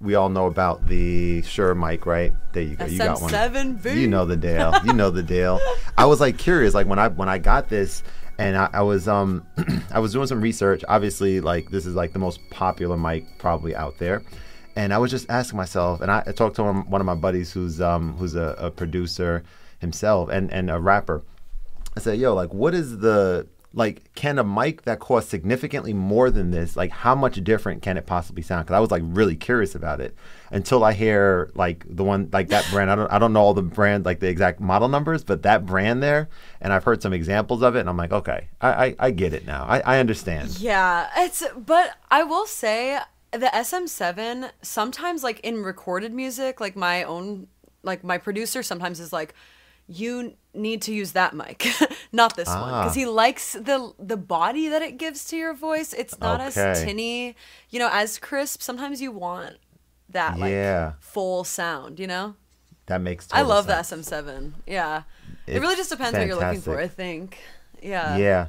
we all know about the Shure mic, right? There you go. You got one. SM7B. You know the deal. You know the deal. I was like curious, like when I when I got this, and I, I was um I was doing some research. Obviously, like this is like the most popular mic probably out there, and I was just asking myself, and I, I talked to one, one of my buddies who's um who's a, a producer himself and and a rapper. I said, yo, like what is the like can a mic that costs significantly more than this like how much different can it possibly sound? Because i was like really curious about it until i hear like the one like that brand. I don't i don't know all the brand like the exact model numbers but that brand there and i've heard some examples of it and i'm like okay i i, I get it now. I, I understand. Yeah, it's but I will say the SM7 sometimes like in recorded music, like my own like my producer sometimes is like you need to use that mic, not this one Ah. because he likes the the body that it gives to your voice. It's not as tinny, you know, as crisp. Sometimes you want that like Yeah. full sound, you know? that makes sense. I love sense. the SM7. Yeah. it really just depends what you're looking for, I think. Yeah. yeah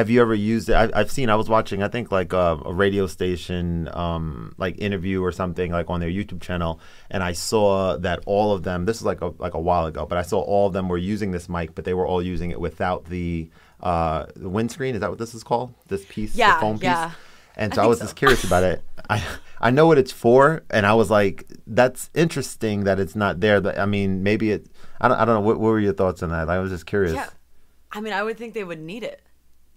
have you ever used it I, i've seen i was watching i think like a, a radio station um like interview or something like on their youtube channel and i saw that all of them this is like a like a while ago but i saw all of them were using this mic but they were all using it without the uh the windscreen is that what this is called this piece Yeah, the foam piece yeah. and so I, think was so. just curious about it. I I know what it's for, and I was like, "That's interesting that it's not there." But I mean, maybe it. I don't. I don't know. What, what were your thoughts on that? I was just curious. Yeah. I mean, I would think they would need it.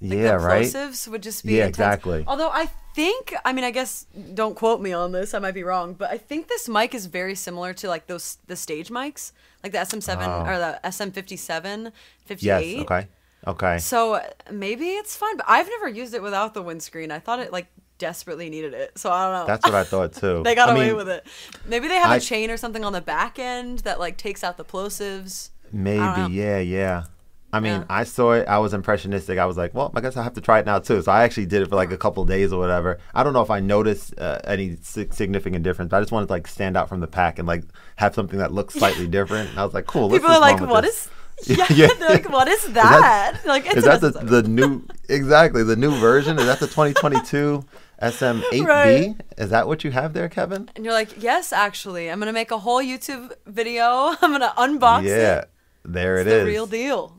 Like yeah, the right. plosives would just be Yeah, intense. exactly. Although I think, I mean, I guess don't quote me on this. I might be wrong, but I think this mic is very similar to like those the stage mics, like the SM7 Oh. or the SM57, 58. Yes. Okay. Okay. So maybe it's fine, but I've never used it without the windscreen. I thought it like desperately needed it, so I don't know. That's what I thought too. they got I away mean, with it. Maybe they have a I- chain or something on the back end that like takes out the plosives. Maybe. Yeah. Yeah. I mean, Yeah. I saw it. I was impressionistic. I was like, well, I guess I have to try it now too. So I actually did it for like a couple days or whatever. I don't know if I noticed uh, any significant difference, but I just wanted to like stand out from the pack and like have something that looks slightly different. And I was like, cool. let's People are like, "What this." is?" Yeah, Yeah. they're like, "What is that?" like, it's Is that the, the new exactly the new version? Is that the 2022 SM8B? Right. Is that what you have there, Kevin? And you're like, yes, actually, I'm gonna make a whole YouTube video. I'm gonna unbox yeah, it. Yeah, there It's it the is. real deal.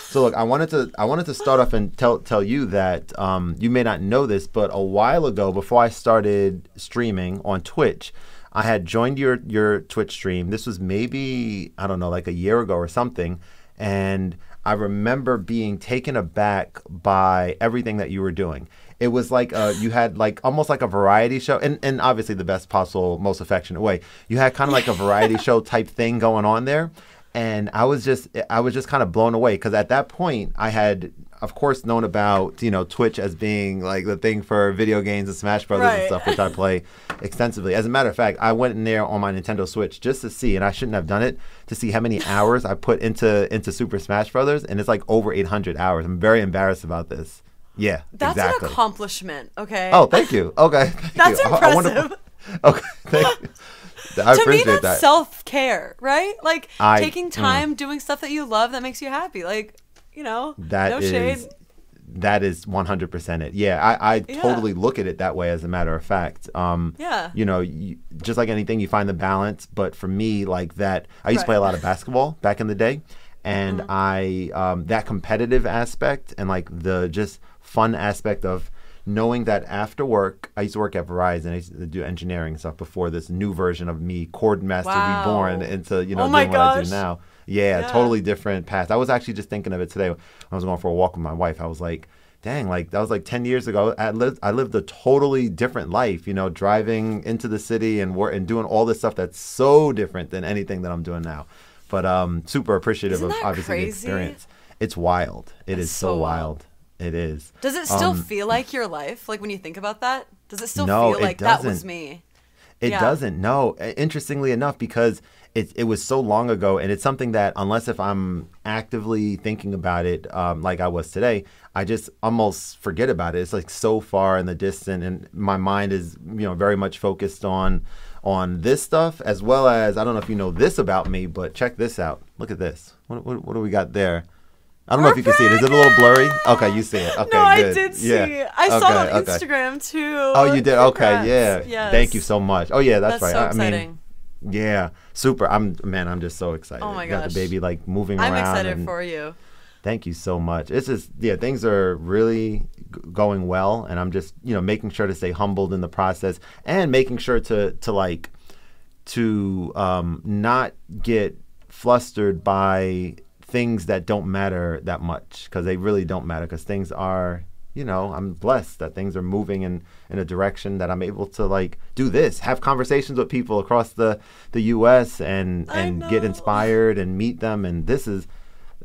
So look, I wanted to I wanted to start off and tell tell you that um, you may not know this, but a while ago, before I started streaming on Twitch, I had joined your your Twitch stream. This was maybe I don't know, like a year ago or something, and I remember being taken aback by everything that you were doing. It was like uh, you had like almost like a variety show, and, and obviously the best possible, most affectionate way. You had kind of like a variety show type thing going on there, and I was just I was just kind of blown away because at that point I had of course known about you know Twitch as being like the thing for video games and Smash Brothers and stuff, which I play extensively. As a matter of fact, I went in there on my Nintendo Switch just to see, and I shouldn't have done it to see how many hours I put into into Super Smash Brothers, and it's like over 800 hours. I'm very embarrassed about this. Yeah, That's exactly. an accomplishment. Okay. Oh, thank you. Okay, thank That's you. I- I wonder- impressive. okay, thank you. I to me, appreciate that's that. self care, right? Like I- taking mm. time doing stuff that you love that makes you happy. Like, you know, That no is- shade. that is 100% it. Yeah, I, I Yeah. totally look at it that way, as a matter of fact. Um, Yeah. You know, you, just like anything, you find the balance. But for me, like that, I used to play a lot of basketball back in the day. And Mm-hmm. I, um, that competitive aspect and like the just fun aspect of knowing that after work, I used to work at Verizon. I used to do engineering stuff before this new version of me, Cord Master Wow. Reborn, into, you know, Oh doing what I do now. Yeah, Yeah. totally different path. I was actually just thinking of it today. when I was going for a walk with my wife. I was like, dang, like that was like 10 years ago. I lived, I lived a totally different life, you know, driving into the city and work and doing all this stuff that's so different than anything that I'm doing now. But um, super appreciative Isn't of obviously the experience. It's wild. It That's is so, so wild. wild. It is. Does it still Um, feel like your life? Like when you think about that, does it still No, feel like that was me? It Yeah. doesn't. No, interestingly enough, because it it was so long ago, and it's something that unless if I'm actively thinking about it, um, like I was today, I just almost forget about it. It's like so far in the distant, and my mind is you know very much focused on on this stuff as well as I don't know if you know this about me, but check this out. Look at this. What what, what do we got there? I don't know if you can see it. Is it a little blurry? Okay, you see it. Okay, no, I good. did see. Yeah. I saw it on okay. Instagram too. Oh, you did. Okay, yeah. Yes. Thank you so much. Oh, yeah, that's, That's right. so I- exciting. mean, yeah, super. I'm man. I'm just so excited. Oh my You Got the baby like moving I'm around. excited for you. Thank you so much. It's just yeah, things are really g- going well, and I'm just you know making sure to stay humbled in the process and making sure to to like to um, not get flustered by things that don't matter that much because they really don't matter because things are you know i'm blessed that things are moving in in a direction that i'm able to like do this have conversations with people across the the us and and get inspired and meet them and this is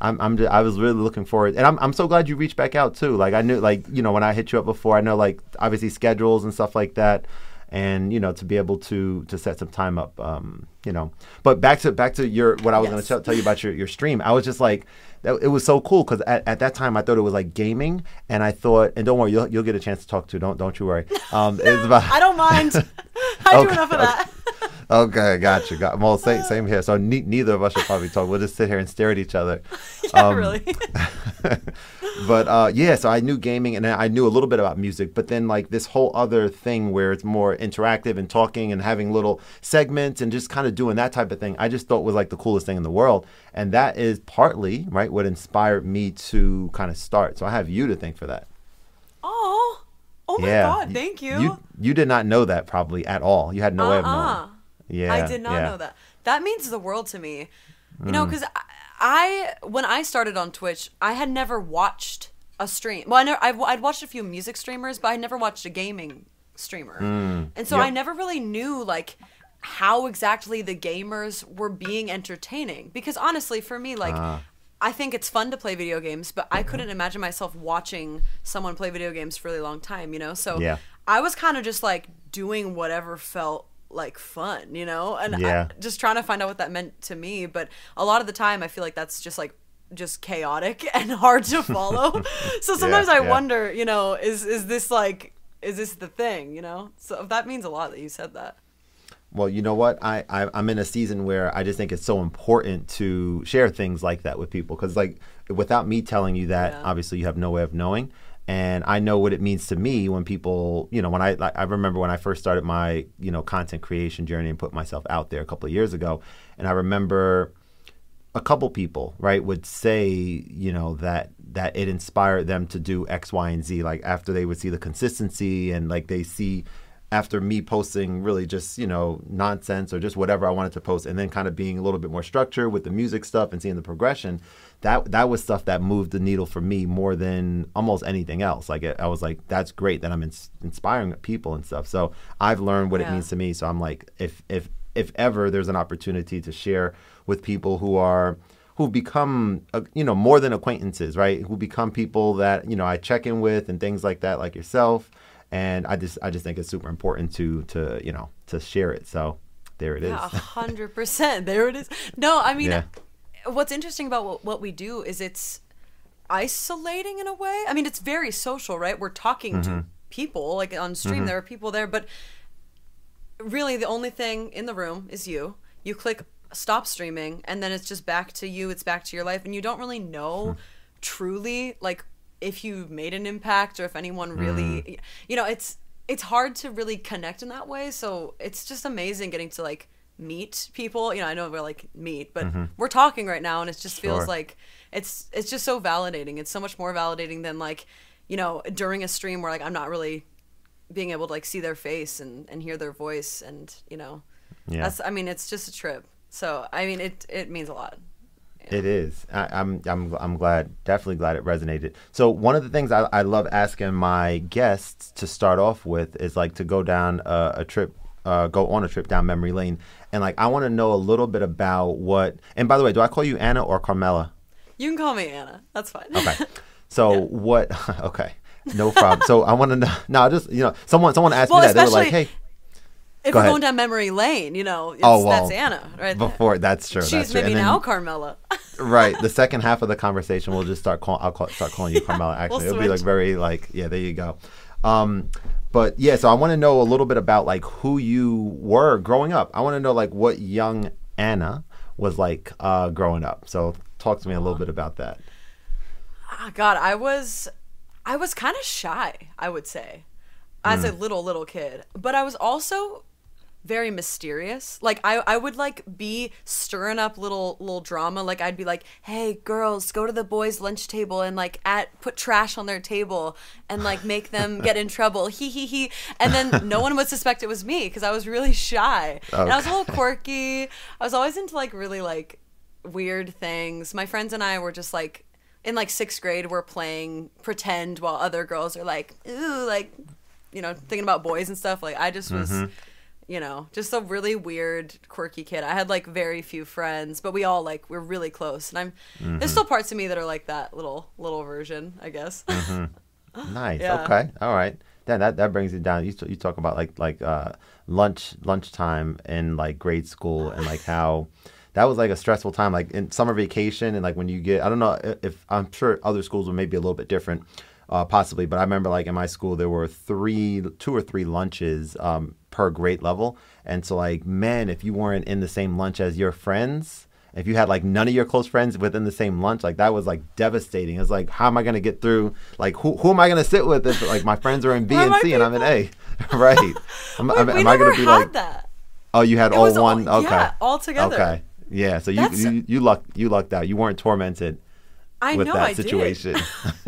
I'm, I'm just, I was really looking forward, and I'm, I'm so glad you reached back out too. Like I knew, like you know, when I hit you up before, I know like obviously schedules and stuff like that, and you know to be able to to set some time up, um, you know. But back to back to your what I was going to tell, tell you about your, your stream. I was just like, that, it was so cool because at, at that time I thought it was like gaming, and I thought, and don't worry, you'll you'll get a chance to talk to. Don't don't you worry. Um, it's about I don't mind. I do Okay, enough of okay. that. Okay, gotcha. Got well, same same here. So ne- neither of us should probably talk. We'll just sit here and stare at each other. yeah, Um, really. but uh, yeah, so I knew gaming and I knew a little bit about music, but then like this whole other thing where it's more interactive and talking and having little segments and just kind of doing that type of thing, I just thought was like the coolest thing in the world. And that is partly right what inspired me to kind of start. So I have you to thank for that. oh, oh my yeah, God! Thank you. You you did not know that probably at all. You had no way of Uh-uh. knowing. Yeah, I did not yeah. Mm. know that. That means the world to me. You know, because I, I when I started on Twitch, I had never watched a stream. Well, I never, I've, I'd watched a few music streamers, but I never watched a gaming streamer. and so Mm. yep. I never really knew like how exactly the gamers were being entertaining. Because honestly, for me, like. Ah. I think it's fun to play video games, but I couldn't imagine myself watching someone play video games for a really long time, you know? So Yeah. I was kind of just like doing whatever felt like fun, you know? And Yeah. I, just trying to find out what that meant to me. But a lot of the time, I feel like that's just like just chaotic and hard to follow. so sometimes I yeah. wonder, you know, is is this like is this the thing, you know? So that means a lot that you said that. Well, you know what? I, I I'm in a season where I just think it's so important to share things like that with people because, like, without me telling you that, Yeah. obviously you have no way of knowing. And I know what it means to me when people, you know, when I like, I remember when I first started my, you know, content creation journey and put myself out there a couple of years ago, and I remember a couple people right would say you know that that it inspired them to do x y and z like after they would see the consistency and like they see after me posting really just you know nonsense or just whatever i wanted to post and then kind of being a little bit more structured with the music stuff and seeing the progression that that was stuff that moved the needle for me more than almost anything else. Like i was like that's great that i'm ins- inspiring people and stuff. So i've learned what it means to me. So i'm like if if if ever there's an opportunity to share with people who are who become uh, you know more than acquaintances right? Who become people that you know i check in with and things like that like yourself and i just i just think it's super important to to you know to share it so there it is. Yeah, a hundred percent. There it is. No, I mean, Yeah. what's interesting about what, what we do is it's isolating in a way. I mean, it's very social, right? We're talking Mm-hmm. to people, like on stream, there are people there, but really the only thing in the room is you. You click stop streaming, and then it's just back to you. It's back to your life, and you don't really know truly like if you made an impact or if anyone really, mm. you know, it's it's hard to really connect in that way. So it's just amazing getting to like meet people. You know, I know we're like meet, but mm-hmm. we're talking right now, and it just feels Sure. like it's it's just so validating. It's so much more validating than like you know during a stream where like I'm not really being able to like see their face and and hear their voice and you know Yeah. that's I mean it's just a trip. So I mean it it means a lot. It is. I, I'm I'm I'm glad. Definitely glad it resonated. So one of the things I, I love asking my guests to start off with is like to go down a, a trip, uh, go on a trip down memory lane, and like I want to know a little bit about what. And by the way, do I call you Anna or Carmela? You can call me Anna. That's fine. Okay. So what? Okay. No problem. so I want to know. No, just you know, someone someone asked Well, me that. They were like, "Hey, if Go we're ahead. going down memory lane, you know, it's, Oh, well, that's Anna right before that's true. that's She's true. maybe then- now Carmela. right. The second half of the conversation, we'll just start calling. I'll call, start calling you Carmela. Actually, it'll be like very like yeah. There you go. Um, but yeah, so I want to know a little bit about like who you were growing up. I want to know like what young Anna was like uh, growing up. So talk to me a little bit about that. Ah, God, I was, I was kind of shy. I would say, as a little little kid, but I was also very mysterious. Like I, I would like be stirring up little little drama. Like I'd be like, "Hey, girls, go to the boys' lunch table and like at put trash on their table and like make them get in trouble." He he he. And then no one would suspect it was me because I was really shy and I was a little quirky. I was always into like really like weird things. My friends and I were just like in like sixth grade, we're playing pretend while other girls are like, ooh, like, you know, thinking about boys and stuff. Like, I just was, mm-hmm. You know, just a really weird, quirky kid. I had like very few friends, but we all like, we're really close. And I'm, there's still parts of me that are like that little, little version, I guess. Nice. Yeah. Okay. All right. Then that that brings it down. You t- you talk about like like uh, lunch lunchtime in like grade school and like how that was like a stressful time. Like in summer vacation and like when you get I don't know if I'm sure other schools were maybe a little bit different, uh, possibly. But I remember like in my school there were three two or three lunches um, per grade level, and so like man, if you weren't in the same lunch as your friends. If you had like none of your close friends within the same lunch, like that was like devastating. It's like, how am I gonna get through? Like, who, who am I gonna sit with if like my friends are in B and C and I'm in A? right? Am, Wait, we am I gonna be had like, that. oh, you had all was all- one? okay, yeah, all together. Okay, yeah. So you you, you lucked you lucked out. You weren't tormented I with know that I situation.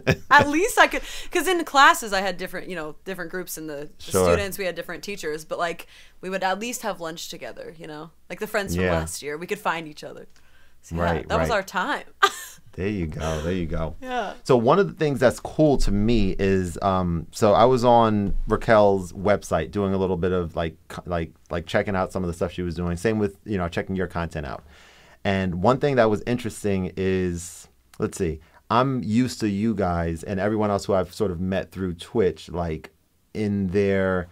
did. At least I could, because in classes I had different, you know, different groups and the, the Sure. students. We had different teachers, but like we would at least have lunch together. You know, like the friends from Yeah. last year, we could find each other. So, yeah, Right, that was our time. There you go. There you go. Yeah. So one of the things that's cool to me is, um, so I was on Raquel's website doing a little bit of like, like, like checking out some of the stuff she was doing. Same with you know checking your content out. And one thing that was interesting is, let's see, I'm used to you guys and everyone else who I've sort of met through Twitch, like in their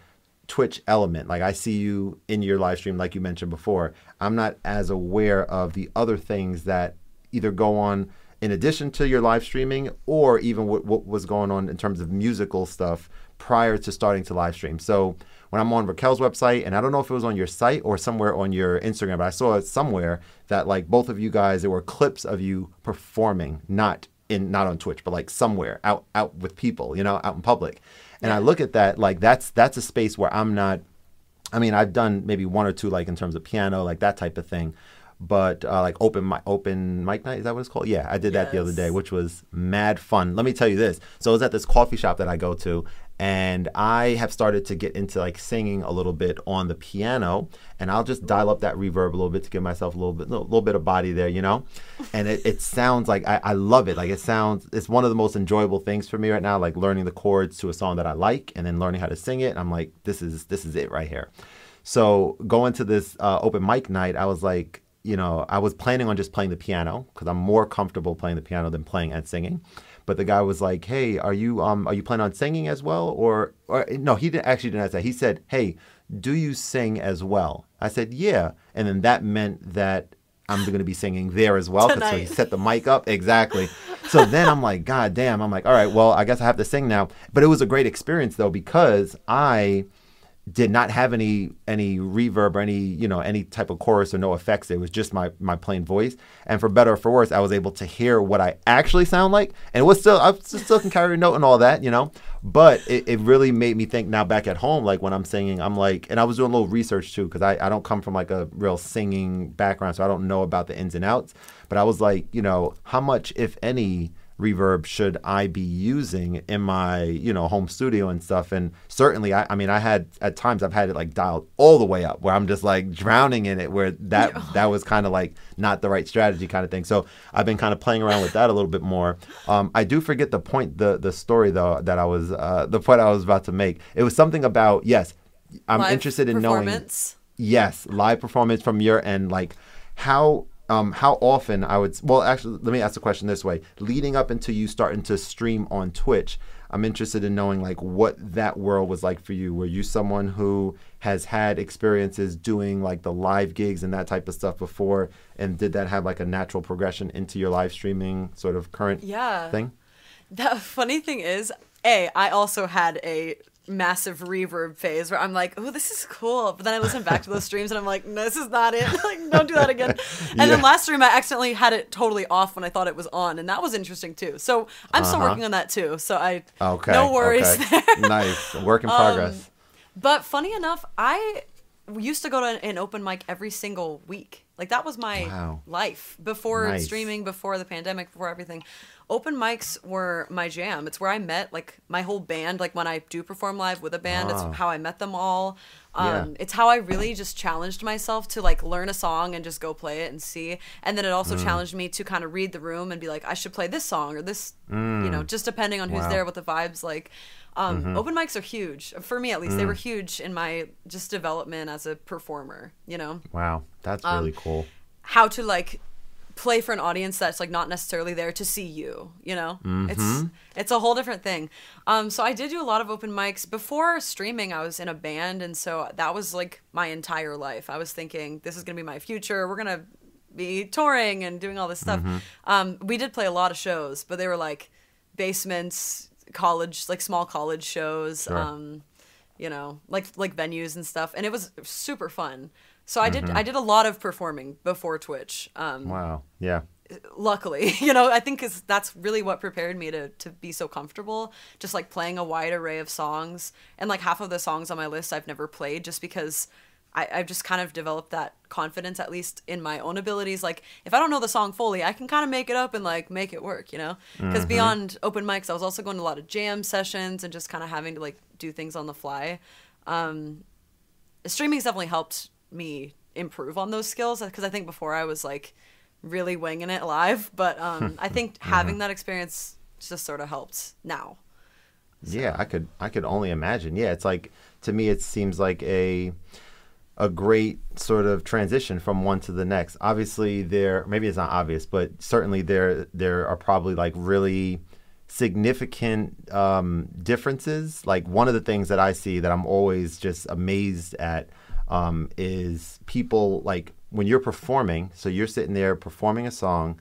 Twitch element. Like I see you in your live stream, like you mentioned before. I'm not as aware of the other things that either go on in addition to your live streaming or even what, what was going on in terms of musical stuff prior to starting to live stream. So when I'm on Raquel's website, and I don't know if it was on your site or somewhere on your Instagram, but I saw it somewhere that like both of you guys, there were clips of you performing, not in not on Twitch, but like somewhere out out with people, you know, out in public. And I look at that like that's that's a space where I'm not I mean, I've done maybe one or two, like in terms of piano, like that type of thing. But uh, like open my open mic night, is that what it's called? Yeah, I did that the other day, which was mad fun. Let me tell you this. So I was at this coffee shop that I go to, and I have started to get into like singing a little bit on the piano, and I'll just dial up that reverb a little bit to give myself a little bit, little, little bit of body there, you know. And it, it sounds like I, I love it. Like it sounds, it's one of the most enjoyable things for me right now. Like learning the chords to a song that I like, and then learning how to sing it. And I'm like, this is this is it right here. So going to this uh, open mic night, I was like, you know, I was planning on just playing the piano because I'm more comfortable playing the piano than playing and singing. But the guy was like, "Hey, are you um are you planning on singing as well?" Or or no, he didn't actually didn't say. He said, "Hey, do you sing as well?" I said, "Yeah," and then that meant that I'm going to be singing there as well. So he set the mic up exactly. So then I'm like, God damn! I'm like, all right, well, I guess I have to sing now. But it was a great experience though because I did not have any any reverb or any you know any type of chorus or no effects. It was just my my plain voice. And for better or for worse i was able to hear what i actually sound like. And it was still i still can carry a note and all that you know. But it, it really made me think now back at home like when i'm singing i'm like and i was doing a little research too because I, I don't come from like a real singing background so i don't know about the ins and outs. But i was like you know how much if any reverb should I be using in my you know home studio and stuff and certainly I, I mean I had at times I've had it like dialed all the way up where I'm just like drowning in it where that that was kind of like not the right strategy kind of thing so I've been kind of playing around with that a little bit more um, I do forget the point the the story though that I was uh, the point I was about to make it was something about yes I'm Live interested in knowing. Yes, live performance from your end. Like how um how often I would well actually let me ask the question this way. Leading up into you starting to stream on Twitch, I'm interested in knowing like what that world was like for you. Were you someone who has had experiences doing like the live gigs and that type of stuff before and did that have like a natural progression into your live streaming sort of current Yeah. thing? The funny thing is, a I also had a massive reverb phase where I'm like, oh, this is cool. But then I listen back to those streams and I'm like, no, this is not it. like, don't do that again. And Yeah. then last stream, I accidentally had it totally off when I thought it was on. And that was interesting too. So I'm still Uh-huh. working on that too. So I, Okay. no worries okay. there. Um, nice. Work in progress. But funny enough, I used to go to an open mic every single week. Like that was my Wow. life before Nice. streaming, before the pandemic, before everything. Open mics were my jam. It's where I met like my whole band. Like when I do perform live with a band, it's how I met them all. Um, Yeah. It's how I really just challenged myself to like learn a song and just go play it and see. And then it also Mm. challenged me to kind of read the room and be like, I should play this song or this, you know, just depending on who's Mm. Wow. Mm-hmm. there, what the vibes like. Um, Open mics are huge for me, at least. Mm. They were huge in my just development as a performer. You know, Wow. That's um, really cool. how to like play for an audience that's like not necessarily there to see you you know? Mm-hmm. it's it's a whole different thing. Um so i did do a lot of open mics. Before streaming i was in a band and so that was like my entire life. I was thinking this is gonna be my future. We're gonna be touring and doing all this stuff. Mm-hmm. um we did play a lot of shows but they were like basements college like small college shows Sure. um you know like like venues and stuff. And it was super fun so i Mm-hmm. did i did a lot of performing before twitch um Wow. Yeah. luckily you know i think 'cause that's really what prepared me to to be so comfortable just like playing a wide array of songs and like half of the songs on my list i've never played just because I, I've just kind of developed that confidence, at least in my own abilities. Like, if I don't know the song fully, I can kind of make it up and like make it work, you know? Because beyond open mics, I was also going to a lot of jam sessions and just kind of having to like do things on the fly. Um, streaming's definitely helped me improve on those skills because I think before I was like really winging it live, but um, I think having that experience just sort of helped now. Yeah, I could I could only imagine. Yeah, it's like to me it seems like a a great sort of transition from one to the next. Obviously there maybe it's not obvious, but certainly there there are probably like really significant um, differences. Like one of the things that I see that I'm always just amazed at um, is people like when you're performing. So you're sitting there performing a song,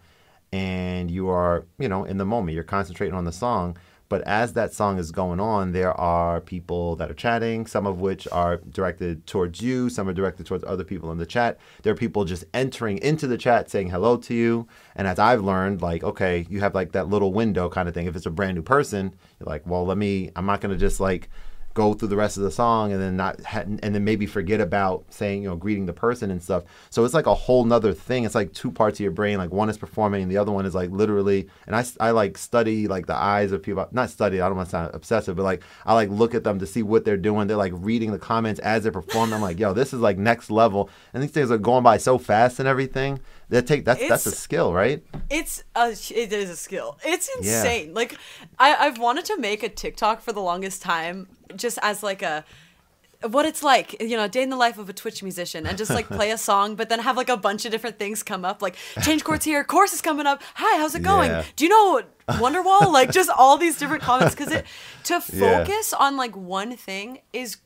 and you are you know in the moment. You're concentrating on the song. But as that song is going on, there are people that are chatting, some of which are directed towards you, some are directed towards other people in the chat. There are people just entering into the chat saying hello to you. And as I've learned, like, okay, you have like that little window kind of thing. If it's a brand new person, you're like, well, let me, I'm not going to just like, go through the rest of the song and then not and then maybe forget about saying you know greeting the person and stuff. So it's like a whole nother thing. It's like two parts of your brain like one is performing and the other one is like literally and i, I like study like the eyes of people not study i don't want to sound obsessive but like i like look at them to see what they're doing. They're like reading the comments as they're performing. I'm like yo this is like next level. And these things are going by so fast and everything that take that's that's a skill right It's a it is a skill. It's Yeah. insane. Like I I've wanted to make a TikTok for the longest time just as like a what it's like, you know, a day in the life of a Twitch musician and just like play a song, but then have like a bunch of different things come up, like change chords here, chorus is coming up. Hi, how's it going? Yeah. Do you know Wonderwall? like just all these different comments because it to Yeah. focus on like one thing is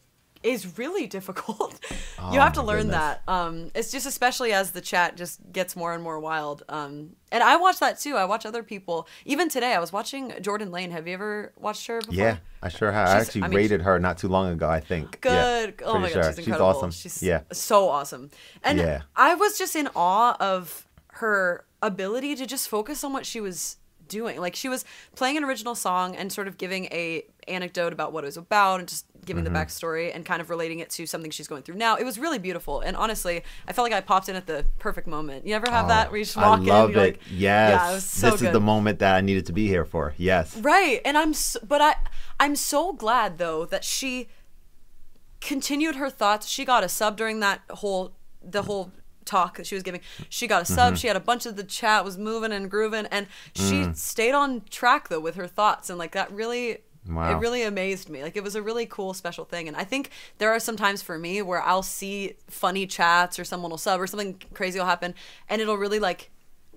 is really difficult. Oh, you have to learn goodness. that. Um, it's just especially as the chat just gets more and more wild. Um, and I watch that too. I watch other people. Even today, I was watching Jordan Lane. Have you ever watched her before? yeah i sure have i actually I mean, rated her not too long ago i think Yeah, Good. oh my pretty god, sure. she's incredible. She's awesome She's yeah so awesome. And Yeah. I was just in awe of her ability to just focus on what she was doing. Like she was playing an original song and sort of giving a anecdote about what it was about and just giving Mm-hmm. the backstory and kind of relating it to something she's going through now. It was really beautiful. And honestly, I felt like I popped in at the perfect moment. You ever have that where you just walk Oh, I in love and you're it. like, yes. yeah, so this good. is the moment that I needed to be here for. Yes. Right. And I'm so, but I I'm so glad though that she continued her thoughts. She got a sub during that whole the whole talk that she was giving. She got a sub. Mm-hmm. She had a bunch of the chat was moving and grooving and she Mm. stayed on track though with her thoughts and like that really Wow. It really amazed me. Like it was a really cool special thing. And I think there are some times for me where I'll see funny chats or someone will sub or something crazy will happen and it'll really like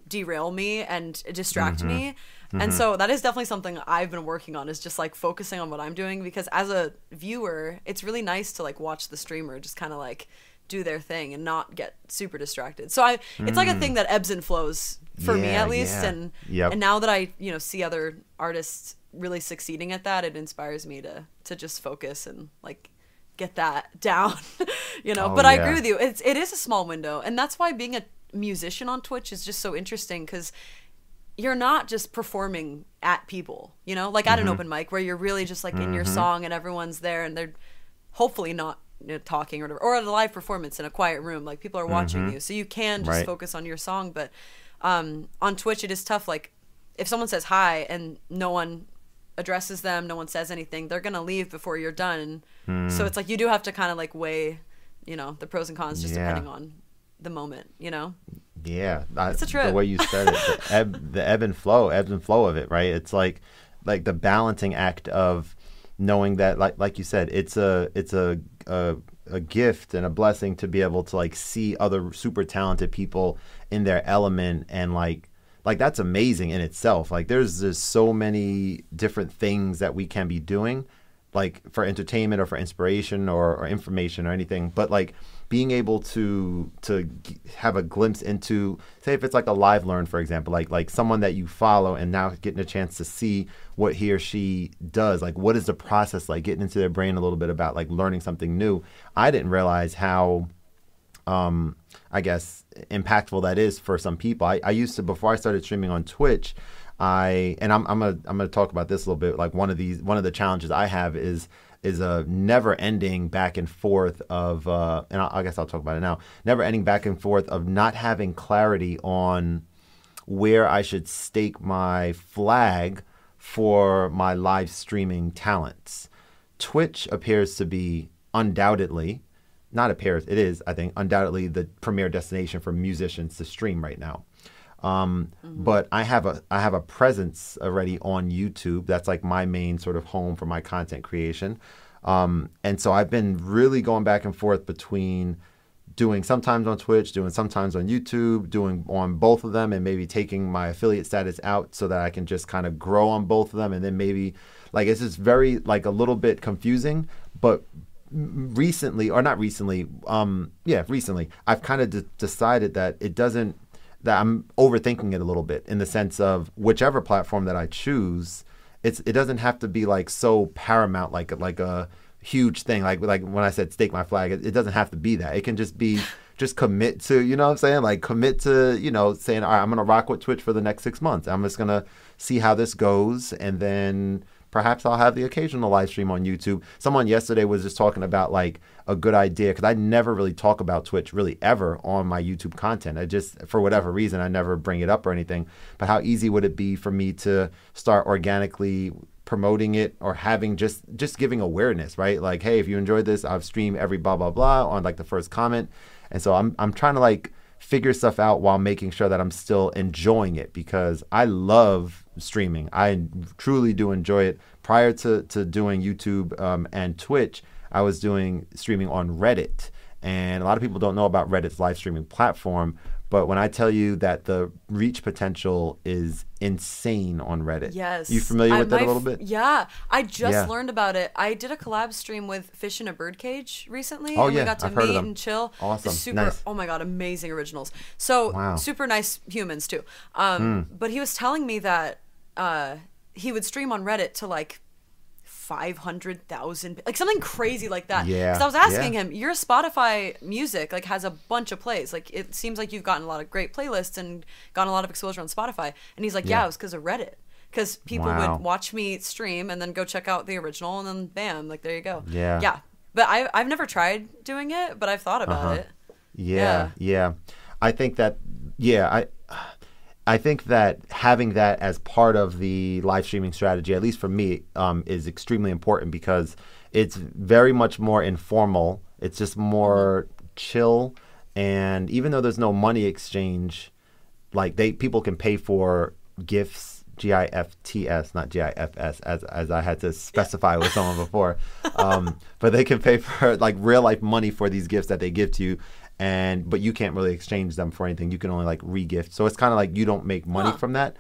derail me and distract Mm-hmm. me. And so that is definitely something I've been working on is just like focusing on what I'm doing because as a viewer, it's really nice to like watch the streamer just kind of like do their thing and not get super distracted. So I it's like a thing that ebbs and flows for me Mm. At least yeah. and Yep. and now that I, you know, see other artists really succeeding at that, it inspires me to to just focus and like get that down. you know, Oh, but I agree with you. It's it is a small window and that's why being a musician on Twitch is just so interesting cuz you're not just performing at people, you know, like Mm-hmm. at an open mic where you're really just like in your song and everyone's there and they're hopefully not you know, talking or whatever, or at a live performance in a quiet room, like people are watching you, so you can just Mm-hmm. Right. focus on your song. But um, on Twitch, it is tough. Like if someone says hi and no one addresses them, no one says anything, they're gonna leave before you're done. Hmm. So it's like you do have to kind of like weigh, you know, the pros and cons just Yeah. depending on the moment, you know. Yeah, I- It's a The trip. way you said it, the ebb, the ebb and flow, ebbs and flow of it, right? It's like, like the balancing act of knowing that, like, like you said, it's a, it's a, a, a gift and a blessing to be able to like see other super talented people in their element and like, like that's amazing in itself. Like, there's just so many different things that we can be doing like for entertainment or for inspiration or, or information or anything but like being able to to have a glimpse into say if it's like a live learn for example like like someone that you follow and now getting a chance to see what he or she does like what is the process like getting into their brain a little bit about like learning something new i didn't realize how um, I guess impactful that is for some people. I, I used to before I started streaming on Twitch, I and I'm I'm gonna I'm gonna talk about this a little bit. Like one of these one of the challenges I have is is a never ending back and forth of uh, and I, I guess I'll talk about it now. Never ending back and forth of not having clarity on where I should stake my flag for my live streaming talents. Twitch appears to be undoubtedly, not appears, it is, I think, undoubtedly the premier destination for musicians to stream right now. Um, But I have a I have a presence already on YouTube. That's like my main sort of home for my content creation. Um, and so I've been really going back and forth between doing sometimes on Twitch, doing sometimes on YouTube, doing on both of them, and maybe taking my affiliate status out so that I can just kind of grow on both of them, and then maybe like it's just very like a little bit confusing, but recently or not recently, um, yeah, recently I've kind of de- decided that it doesn't that I'm overthinking it a little bit in the sense of whichever platform that I choose, it's it doesn't have to be like so paramount like like a huge thing. Like like when I said stake my flag it, it doesn't have to be that. It can just be just commit to you know what I'm saying? Like commit to you know saying all right I'm gonna rock with Twitch for the next six months. I'm just gonna see how this goes and then perhaps I'll have the occasional live stream on YouTube. Someone yesterday was just talking about like a good idea because I never really talk about Twitch really ever on my YouTube content. I just, for whatever reason, I never bring it up or anything. But how easy would it be for me to start organically promoting it or having just just giving awareness, right? Like, hey, if you enjoyed this, I've streamed every blah blah blah on like the first comment. And so I'm I'm trying to like figure stuff out while making sure that I'm still enjoying it because I love streaming. I truly do enjoy it. Prior to, to doing YouTube um, and Twitch, I was doing streaming on Reddit. And a lot of people don't know about Reddit's live streaming platform. But when I tell you that the reach potential is insane on Reddit, Yes. you familiar I- with that a little bit? Yeah. I just Yeah. learned about it. I did a collab stream with Fish in a Birdcage recently. Oh, and yeah, we got to I've meet and chill. Awesome. Super Nice. oh my god, amazing originals. So Wow. Super nice humans too. Um but he was telling me that uh he would stream on Reddit to like 500,000 like something crazy like that. Yeah, Cuz I was asking yeah. him, your Spotify music like has a bunch of plays. Like it seems like you've gotten a lot of great playlists and gotten a lot of exposure on Spotify. And he's like, yeah, Yeah. it was cuz of Reddit. Cuz people Wow. would watch me stream and then go check out the original and then bam, like there you go. Yeah. Yeah. But I I've never tried doing it, but I've thought about Uh-huh. it. Yeah, yeah. I think that yeah, I I think that having that as part of the live streaming strategy, at least for me, um, is extremely important because it's very much more informal. It's just more chill, and even though there's no money exchange, like they people can pay for gifts G I F T S, not G I F S, as as I had to specify with someone before. Um, but they can pay for like real life money for these gifts that they give to you, and but you can't really exchange them for anything. You can only like re-gift. So it's kind of like you don't make money Huh. from that.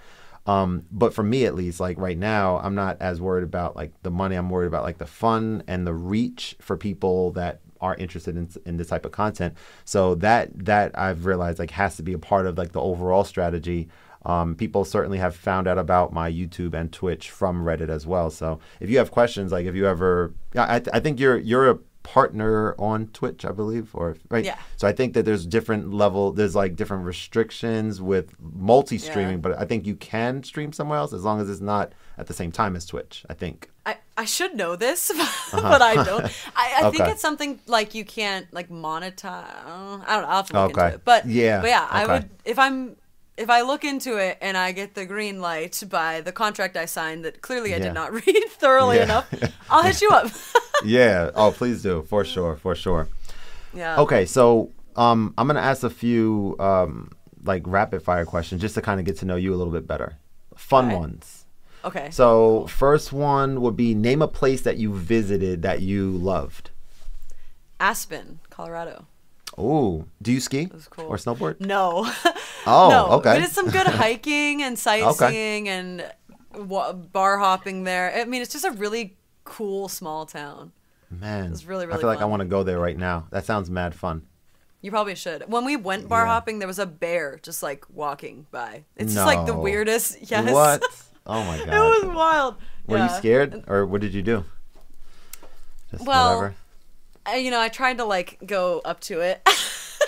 Um, but for me at least, like right now, I'm not as worried about like the money. I'm worried about like the fun and the reach for people that are interested in in this type of content. So that that I've realized like has to be a part of like the overall strategy. Um, people certainly have found out about my YouTube and Twitch from Reddit as well. So if you have questions, like if you ever, I, I think you're you're a partner on Twitch, I believe, or right. Yeah. So I think that there's different level, there's like different restrictions with multi-streaming, Yeah. but I think you can stream somewhere else as long as it's not at the same time as Twitch. I think. I, I should know this, uh-huh. but I don't. I, I think it's something like you can't like monetize. I don't know. I'll have to look Okay. into it. But Yeah, but yeah, I would if I'm if I look into it and I get the green light by the contract I signed that clearly I Yeah. did not read thoroughly Yeah. enough, I'll hit you up. Yeah. Oh, please do for sure, for sure. yeah. Okay, so um, I'm gonna ask a few um, like rapid fire questions just to kind of get to know you a little bit better. Fun Alright. ones. Okay. So first one would be name a place that you visited that you loved. Aspen, Colorado. Oh, do you ski cool. or snowboard? No. Oh, no. okay. We did some good hiking and sightseeing and wa- bar hopping there. I mean, it's just a really cool small town. Man, was really, I really feel like I want to go there right now. That sounds mad fun. You probably should. When we went bar Yeah. hopping, there was a bear just like walking by. It's just like the weirdest. Yes. What? Oh my god. it was wild. Were Yeah. you scared or what did you do? Just Well, whatever. You know, I tried to like go up to it.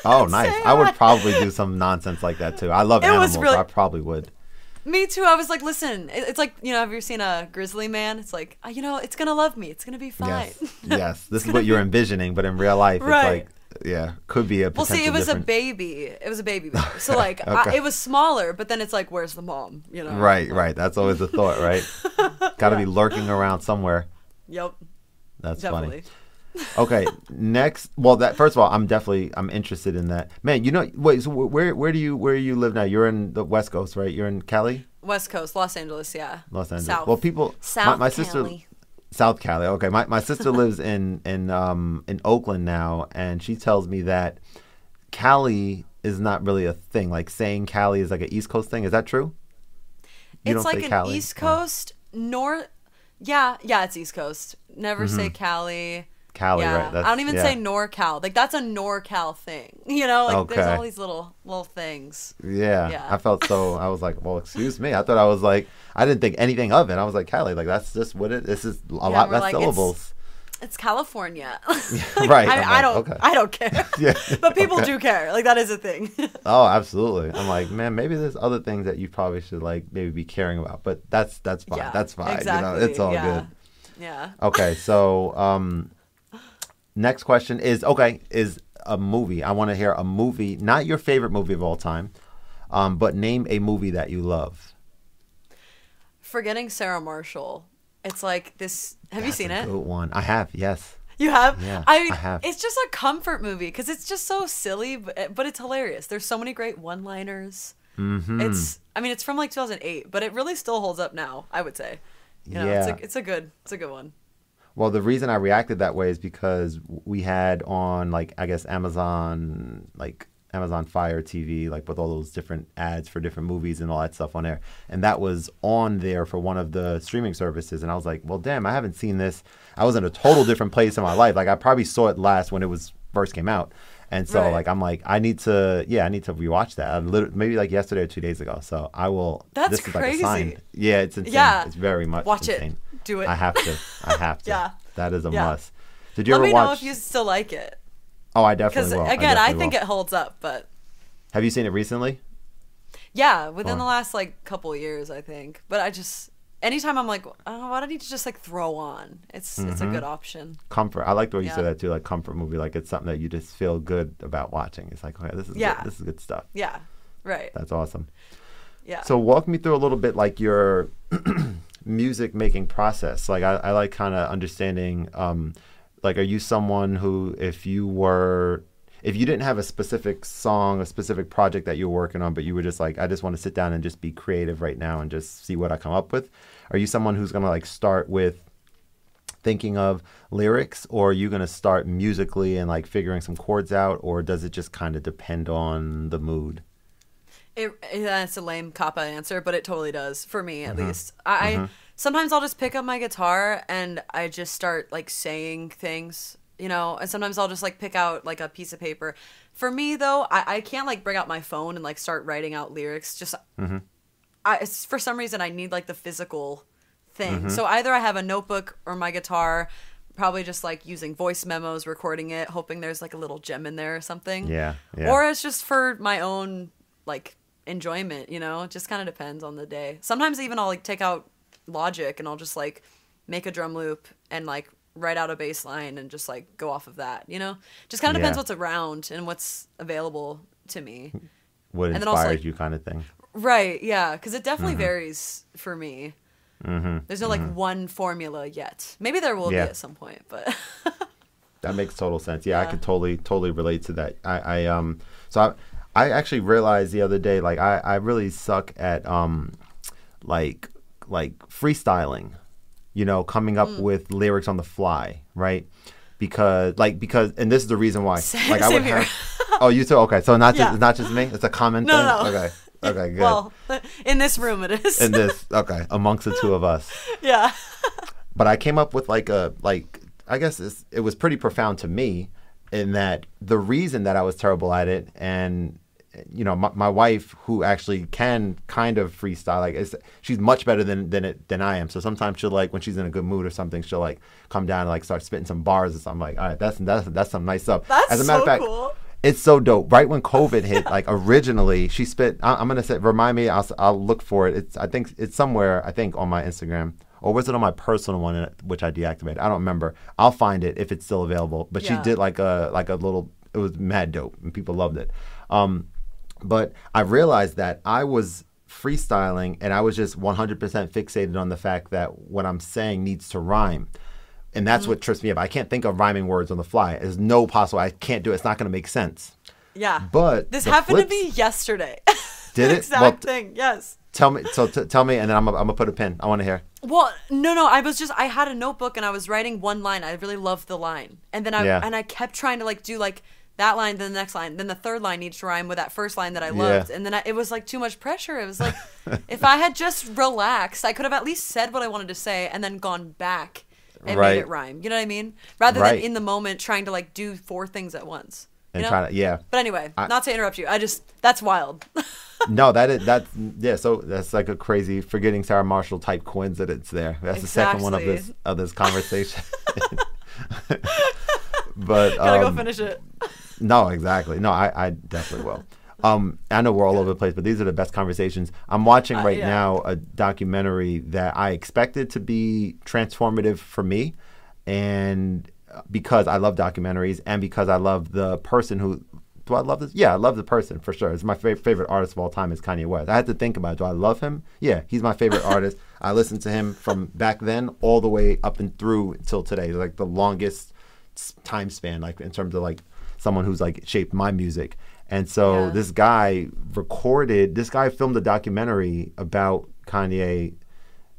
Oh, nice. I would probably do some nonsense like that too. I love It animals. really- I probably would. Me too. I was like, listen, it's like you know, have you seen a grizzly man? It's like, uh, you know, it's gonna love me. It's gonna be fine. Yes. yes. This is what you're envisioning, but in real life, Right. it's like, yeah, could be a baby. Well, see, it was different. a baby. It was a baby bear. So like, I, it was smaller, but then it's like, where's the mom? You know? Right, right. That's always the thought, right? Got to be lurking around somewhere. Yep. That's Definitely. funny. Okay, next. Well, that first of all, I'm definitely I'm interested in that. Man, you know, wait. So where where do you where do you live now? You're in the West Coast, right? You're in Cali, West Coast, Los Angeles. Yeah. Los Angeles. South. Well, people. South my, my sister. Cali. South Cali. Okay, my, my sister lives in in um in Oakland now, and she tells me that Cali is not really a thing. Like saying Cali is like an East Coast thing. Is that true? You it's like an Cali, East or- Coast, North. Yeah, yeah, it's East Coast. Never say Cali. Cali, yeah. right? That's, I don't even yeah. say NorCal. Like that's a NorCal thing. You know, like there's all these little little things. Yeah, Yeah. I felt so. I was like, well, excuse me. I thought I was like, I didn't think anything of it. I was like, Cali, like that's just what it. This is a lot we're less like, syllables. It's California. right, I, I'm I don't. okay. I don't care. Yeah, but people okay. do care. Like that is a thing. Oh, absolutely. I'm like, man, maybe there's other things that you probably should like maybe be caring about, but that's that's fine. yeah. that's fine. Exactly. You know, it's all yeah. good. Yeah. Okay, so um, next question is okay is a movie. I want to hear a movie, not your favorite movie of all time, um, but name a movie that you love. Forgetting Sarah Marshall. It's like this. Have you seen it? Good one. I have. Yes. You have? Yeah, I, I have. It's just a comfort movie because it's just so silly, but, but it's hilarious. There's so many great one-liners. Mm-hmm. It's. I mean, it's from like 2008, but it really still holds up now. I would say. You know, it's Yeah. a it's a good it's a good one. Well, the reason I reacted that way is because we had on like I guess Amazon like Amazon Fire TV like with all those different ads for different movies and all that stuff on there, and that was on there for one of the streaming services, and I was like, well, damn, I haven't seen this. I was in a total different place in my life. Like I probably saw it last when it was first came out. And so, Right. like, I'm like, I need to, yeah, I need to rewatch that. I maybe like yesterday or two days ago. So I will. That's this is like a sign. crazy. Yeah, it's insane. Yeah. it's very much Watch it. Do it. I have to. I have to. Yeah. That is a Yeah. must. Did you Let ever me watch? know if you still like it oh, I definitely will. Because, again, I, definitely think will. it holds up. But Have you seen it recently? yeah, within Or- the last like couple years, I think. But I just anytime I'm like, oh, why don't you just like throw on? It's it's a Mm-hmm. good option. Comfort. I like the way you said that too. Like comfort movie. Like it's something that you just feel good about watching. It's like, okay, this is Yeah. good. this is good stuff. Yeah. Right. That's awesome. Yeah. So walk me through a little bit like your music making process. Like I, I like kind of understanding. Um, like, are you someone who, if you were, if you didn't have a specific song, a specific project that you're working on, but you were just like, I just want to sit down and just be creative right now and just see what I come up with. Are you someone who's gonna like start with thinking of lyrics, or are you gonna start musically and like figuring some chords out, or does it just kind of depend on the mood? It, that's a lame coppa answer, but it totally does for me Mm-hmm. at least. I I- mm-hmm. sometimes I'll just pick up my guitar and I just start like saying things you know, and sometimes I'll just like pick out like a piece of paper. For me though, I, I can't like bring out my phone and like start writing out lyrics. Just, mm-hmm. I, it's, for some reason, I need like the physical thing. Mm-hmm. So either I have a notebook or my guitar, probably just like using voice memos, recording it, hoping there's like a little gem in there or something. Yeah, yeah. Or it's just for my own like enjoyment, you know? It just kind of depends on the day. Sometimes even I'll like take out Logic and I'll just like make a drum loop and like write out a bass line and just like go off of that, you know? Just kind of depends Yeah. what's around and what's available to me. what inspires also, like- you, kind of thing. Right, yeah, because it definitely Mm-hmm. varies for me. There's no like one formula yet. Maybe there will Yeah. be at some point, but That makes total sense. Yeah, I could totally totally relate to that. I, I um so I I actually realized the other day like I, I really suck at um like like freestyling, you know, coming up Mm. with lyrics on the fly, right? Because like because and this is the reason why. Same- like I would have Oh, you too? Okay. So not just it's not just me, it's a common No, thing. no. Okay. Okay, good. well, in this room it is. in this okay, amongst the two of us. yeah. but I came up with like a like I guess it's, it was pretty profound to me in that the reason that I was terrible at it and you know my, my wife who actually can kind of freestyle like she's much better than than it than I am so sometimes she'll like when she's in a good mood or something she'll like come down and like start spitting some bars or something like all right that's that's that's some nice stuff That's as a matter so of fact cool. it's so dope. Right when COVID hit, like originally, she spit. I, I'm gonna say, remind me. I'll, I'll look for it. It's I think it's somewhere. I think on my Instagram, or was it on my personal one, uh, which I deactivated? I don't remember. I'll find it if it's still available. But Yeah. she did like a like a little. It was mad dope, and people loved it. Um, but I realized that I was freestyling, and I was just 100% fixated on the fact that what I'm saying needs to rhyme and that's Mm-hmm. what trips me up. I can't think of rhyming words on the fly. There's no possible. I can't do it. It's not going to make sense. Yeah. But this happened to flips- me yesterday. Did The it? Exact Well, thing. Yes. Tell me. So t- tell me, and then I'm, I'm gonna put a pin. I want to hear. Well, no, no. I was just I had a notebook and I was writing one line. I really loved the line, and then I Yeah. and I kept trying to like do like that line, then the next line, then the third line needs to rhyme with that first line that I Yeah. loved, and then I, it was like too much pressure. It was like if I had just relaxed, I could have at least said what I wanted to say and then gone back and Right. made it rhyme. You know what I mean? Rather Right. than in the moment trying to like do four things at once. You And know? try to yeah. But anyway, I- not to interrupt you. I just that's wild. no, that is that's yeah. So that's like a crazy forgetting Sarah Marshall type coincidence It's there. That's the second one of this of this conversation. but Gotta um, go finish it. No, exactly. No, I, I definitely will. Um, I know we're all over the place, but these are the best conversations. I'm watching Uh, right yeah. now a documentary that I expected to be transformative for me, and uh, because I love documentaries, and because I love the person who. Do I love this? Yeah, I love the person for sure. It's my fa- favorite artist of all time is Kanye West. I had to think about, it. do I love him? Yeah, he's my favorite artist. I listened to him from back then all the way up and through till today. Like the longest time span, like in terms of like someone who's like shaped my music. And so Yeah. this guy recorded, this guy filmed a documentary about Kanye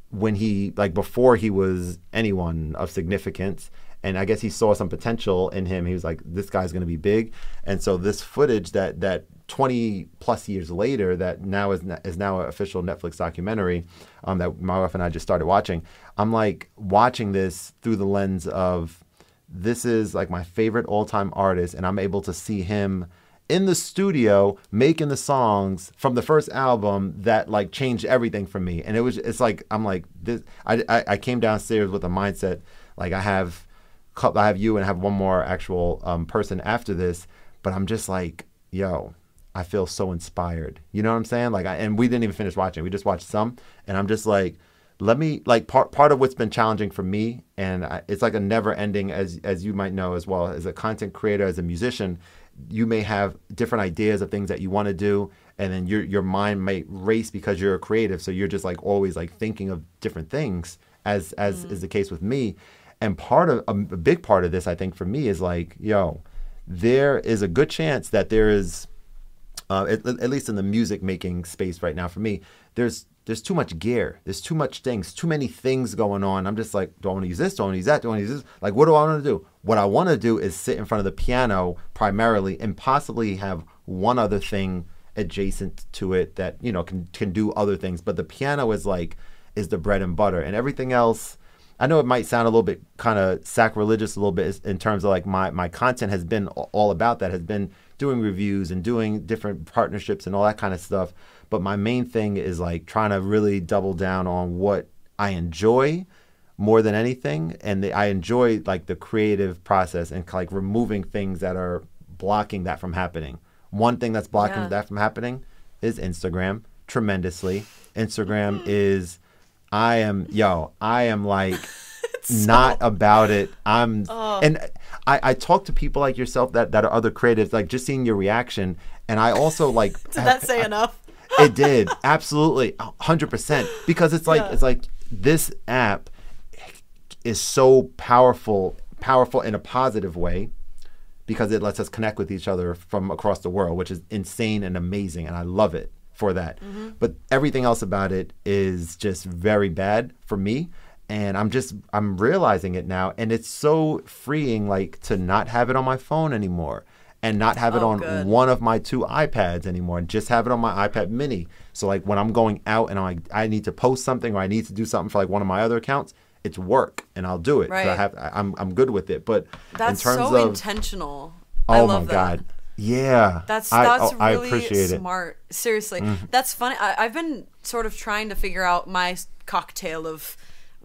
when he, like before he was anyone of significance. And I guess he saw some potential in him. He was like, this guy's going to be big. And so this footage that, that 20 plus years later, that now is, is now an official Netflix documentary um, that my wife and I just started watching. I'm like watching this through the lens of, this is like my favorite all-time artist and i'm able to see him in the studio making the songs from the first album that like changed everything for me and it was it's like i'm like this i i, I came downstairs with a mindset like i have cou- i have you and I have one more actual um, person after this but i'm just like yo i feel so inspired. You know what i'm saying? Like I, and we didn't even finish watching. We just watched some and i'm just like let me like part part of what's been challenging for me and I, it's like a never ending as as you might know as well as a content creator as a musician you may have different ideas of things that you want to do and then your your mind might race because you're a creative so you're just like always like thinking of different things as as is the case with me and part of a, big part of this i think for me is like yo there is a good chance that there is uh, at, at least in the music making space right now for me there's there's too much gear. There's too much things too many things going on. I'm just like do i want to use this? Do i want to use that? Do i want to use this? Like what do i want to do? What i want to do is sit in front of the piano primarily and possibly have one other thing adjacent to it that you know can can do other things. But the piano is like is the bread and butter. And everything else I know it might sound a little bit kind of sacrilegious a little bit in terms of like my my content has been all about that has been doing reviews and doing different partnerships and all that kind of stuff. But my main thing is like trying to really double down on what I enjoy more than anything, and the, I enjoy like the creative process and like removing things that are blocking that from happening. One thing that's blocking Yeah. that from happening is Instagram tremendously. Instagram mm-hmm. is I am yo, I am like not about it. I'm oh. and I, I talk to people like yourself that, that are other creatives, like just seeing your reaction. And I also like Did that say enough? it did absolutely 100% because it's like Yeah. it's like this app is so powerful powerful in a positive way because it lets us connect with each other from across the world which is insane and amazing and i love it for that mm-hmm. but everything else about it is just very bad for me and i'm just i'm realizing it now and it's so freeing like to not have it on my phone anymore and not have it Oh, on good. one of my two iPads anymore and just have it on my iPad mini. So like when I'm going out and I I need to post something or I need to do something for like one of my other accounts, it's work and I'll do it. 'cause I have I- I'm I'm good with it. But That's in terms so of intentional. oh I love my that. god. Yeah. That's I, that's oh, I really appreciate it. Mm-hmm. smart. Seriously, that's funny. I, I've been sort of trying to figure out my cocktail of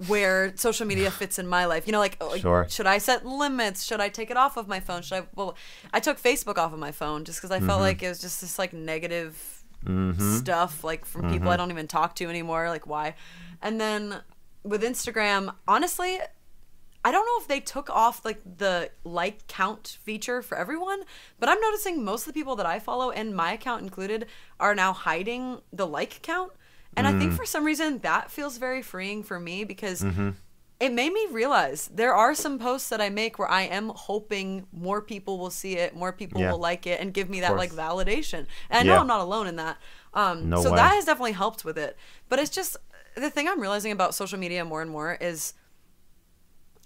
where social media fits in my life. You know, like, like, Sure. should I set limits? Should I take it off of my phone? Should I? Well, I took Facebook off of my phone just because I Mm-hmm. felt like it was just this like negative stuff, like from people Mm-hmm. I don't even talk to anymore. Like, why? And then with Instagram, honestly, I don't know if they took off like the like count feature for everyone, but I'm noticing most of the people that I follow, and my account included, are now hiding the like count. And I think Mm. for some reason that feels very freeing for me because Mm-hmm. it made me realize there are some posts that I make where I am hoping more people will see it, more people Yeah. will like it, and give me that like validation. And I know I'm not alone in that. Um, No so way. that has definitely helped with it. But it's just the thing I'm realizing about social media more and more is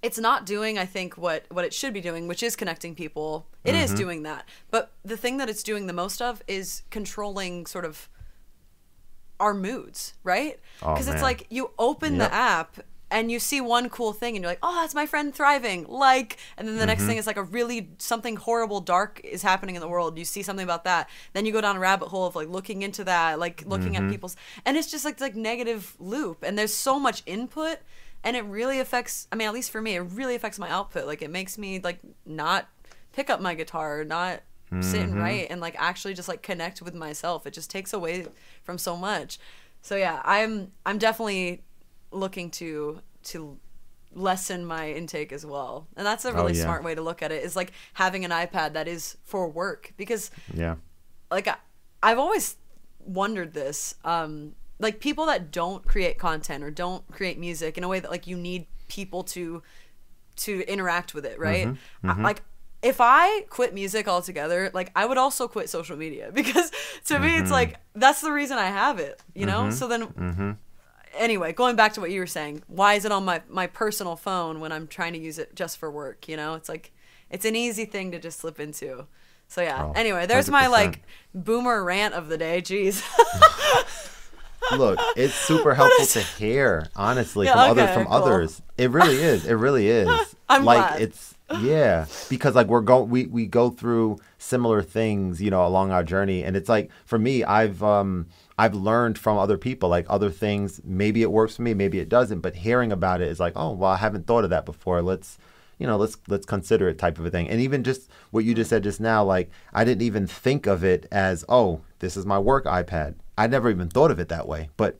it's not doing i think what what it should be doing which is connecting people It is Mm-hmm. doing that but the thing that it's doing the most of is controlling sort of our moods right Oh, because it's like you open Yep. the app and you see one cool thing and you're like oh that's my friend thriving like and then the next Mm-hmm. thing is like a really something horrible dark is happening in the world you see something about that then you go down a rabbit hole of like looking into that like looking Mm-hmm. at people's and it's just like like negative loop and there's so much input and it really affects i mean at least for me it really affects my output like it makes me like not pick up my guitar not sit Mm-hmm. and write and like actually just like connect with myself it just takes away from so much so yeah i'm i'm definitely looking to to lessen my intake as well and that's a really Oh, yeah. smart way to look at it is like having an ipad that is for work because Yeah. like I, I've always wondered this. Um, like people that don't create content or don't create music in a way that like you need people to to interact with it, right? Mm-hmm, I- like if I quit music altogether, like I would also quit social media because to me Mm-hmm. it's like that's the reason I have it, you know? So then Mm-hmm. anyway, going back to what you were saying, why is it on my my personal phone when I'm trying to use it just for work, you know? It's like it's an easy thing to just slip into. So yeah. Oh, anyway, there's my 100%. like boomer rant of the day. Jeez. Look, it's super helpful to hear, honestly, Yeah, from okay, from cool. others. It really is. It really is. I'm like glad. it's yeah, because like we're going we we go through similar things, you know, along our journey and it's like for me, I've um I've learned from other people like other things, maybe it works for me, maybe it doesn't, but hearing about it is like, "Oh, well, I haven't thought of that before. Let's you know, let's let's consider it type of a thing. And even just what you just said just now, like I didn't even think of it as, oh, this is my work iPad. I never even thought of it that way. But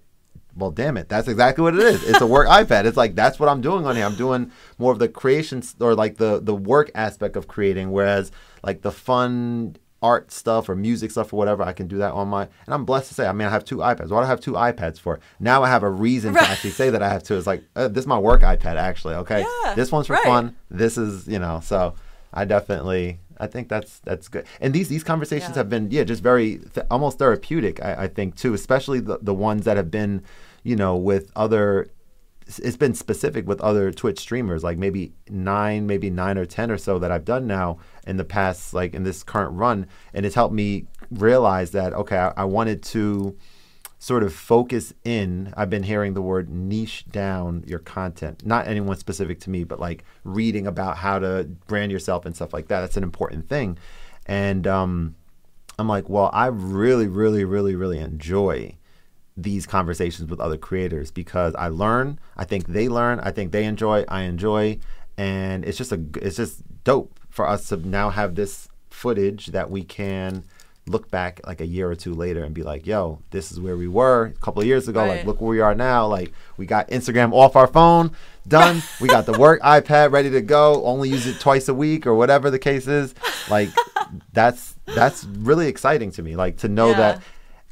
well, damn it, that's exactly what it is. It's a work iPad. It's like that's what I'm doing on here. I'm doing more of the creation or like the the work aspect of creating, whereas like the fun art stuff or music stuff or whatever, I can do that on my. And I'm blessed to say, I mean, I have two iPads. What do I have two iPads for? Now I have a reason Right. to actually say that I have two. It's like uh, this is my work iPad actually. Okay, Yeah, this one's for right. fun. This is you know. So I definitely. I think that's that's good, and these these conversations Yeah. have been yeah just very th- almost therapeutic. I, I think too, especially the the ones that have been, you know, with other. It's been specific with other Twitch streamers, like maybe nine, maybe nine or ten or so that I've done now in the past, like in this current run, and it's helped me realize that okay, I, I wanted to sort of focus in. I've been hearing the word niche down your content. Not anyone specific to me, but like reading about how to brand yourself and stuff like that. That's an important thing. And um, I'm like, well, I really, really, really, really enjoy these conversations with other creators because I learn. I think they learn. I think they enjoy. I enjoy, and it's just a it's just dope for us to now have this footage that we can look back like a year or two later and be like, yo, this is where we were a couple of years ago. Right. Like, look where we are now. Like, we got Instagram off our phone, done. we got the work iPad ready to go. Only use it twice a week or whatever the case is. Like, that's that's really exciting to me. Like to know yeah. that.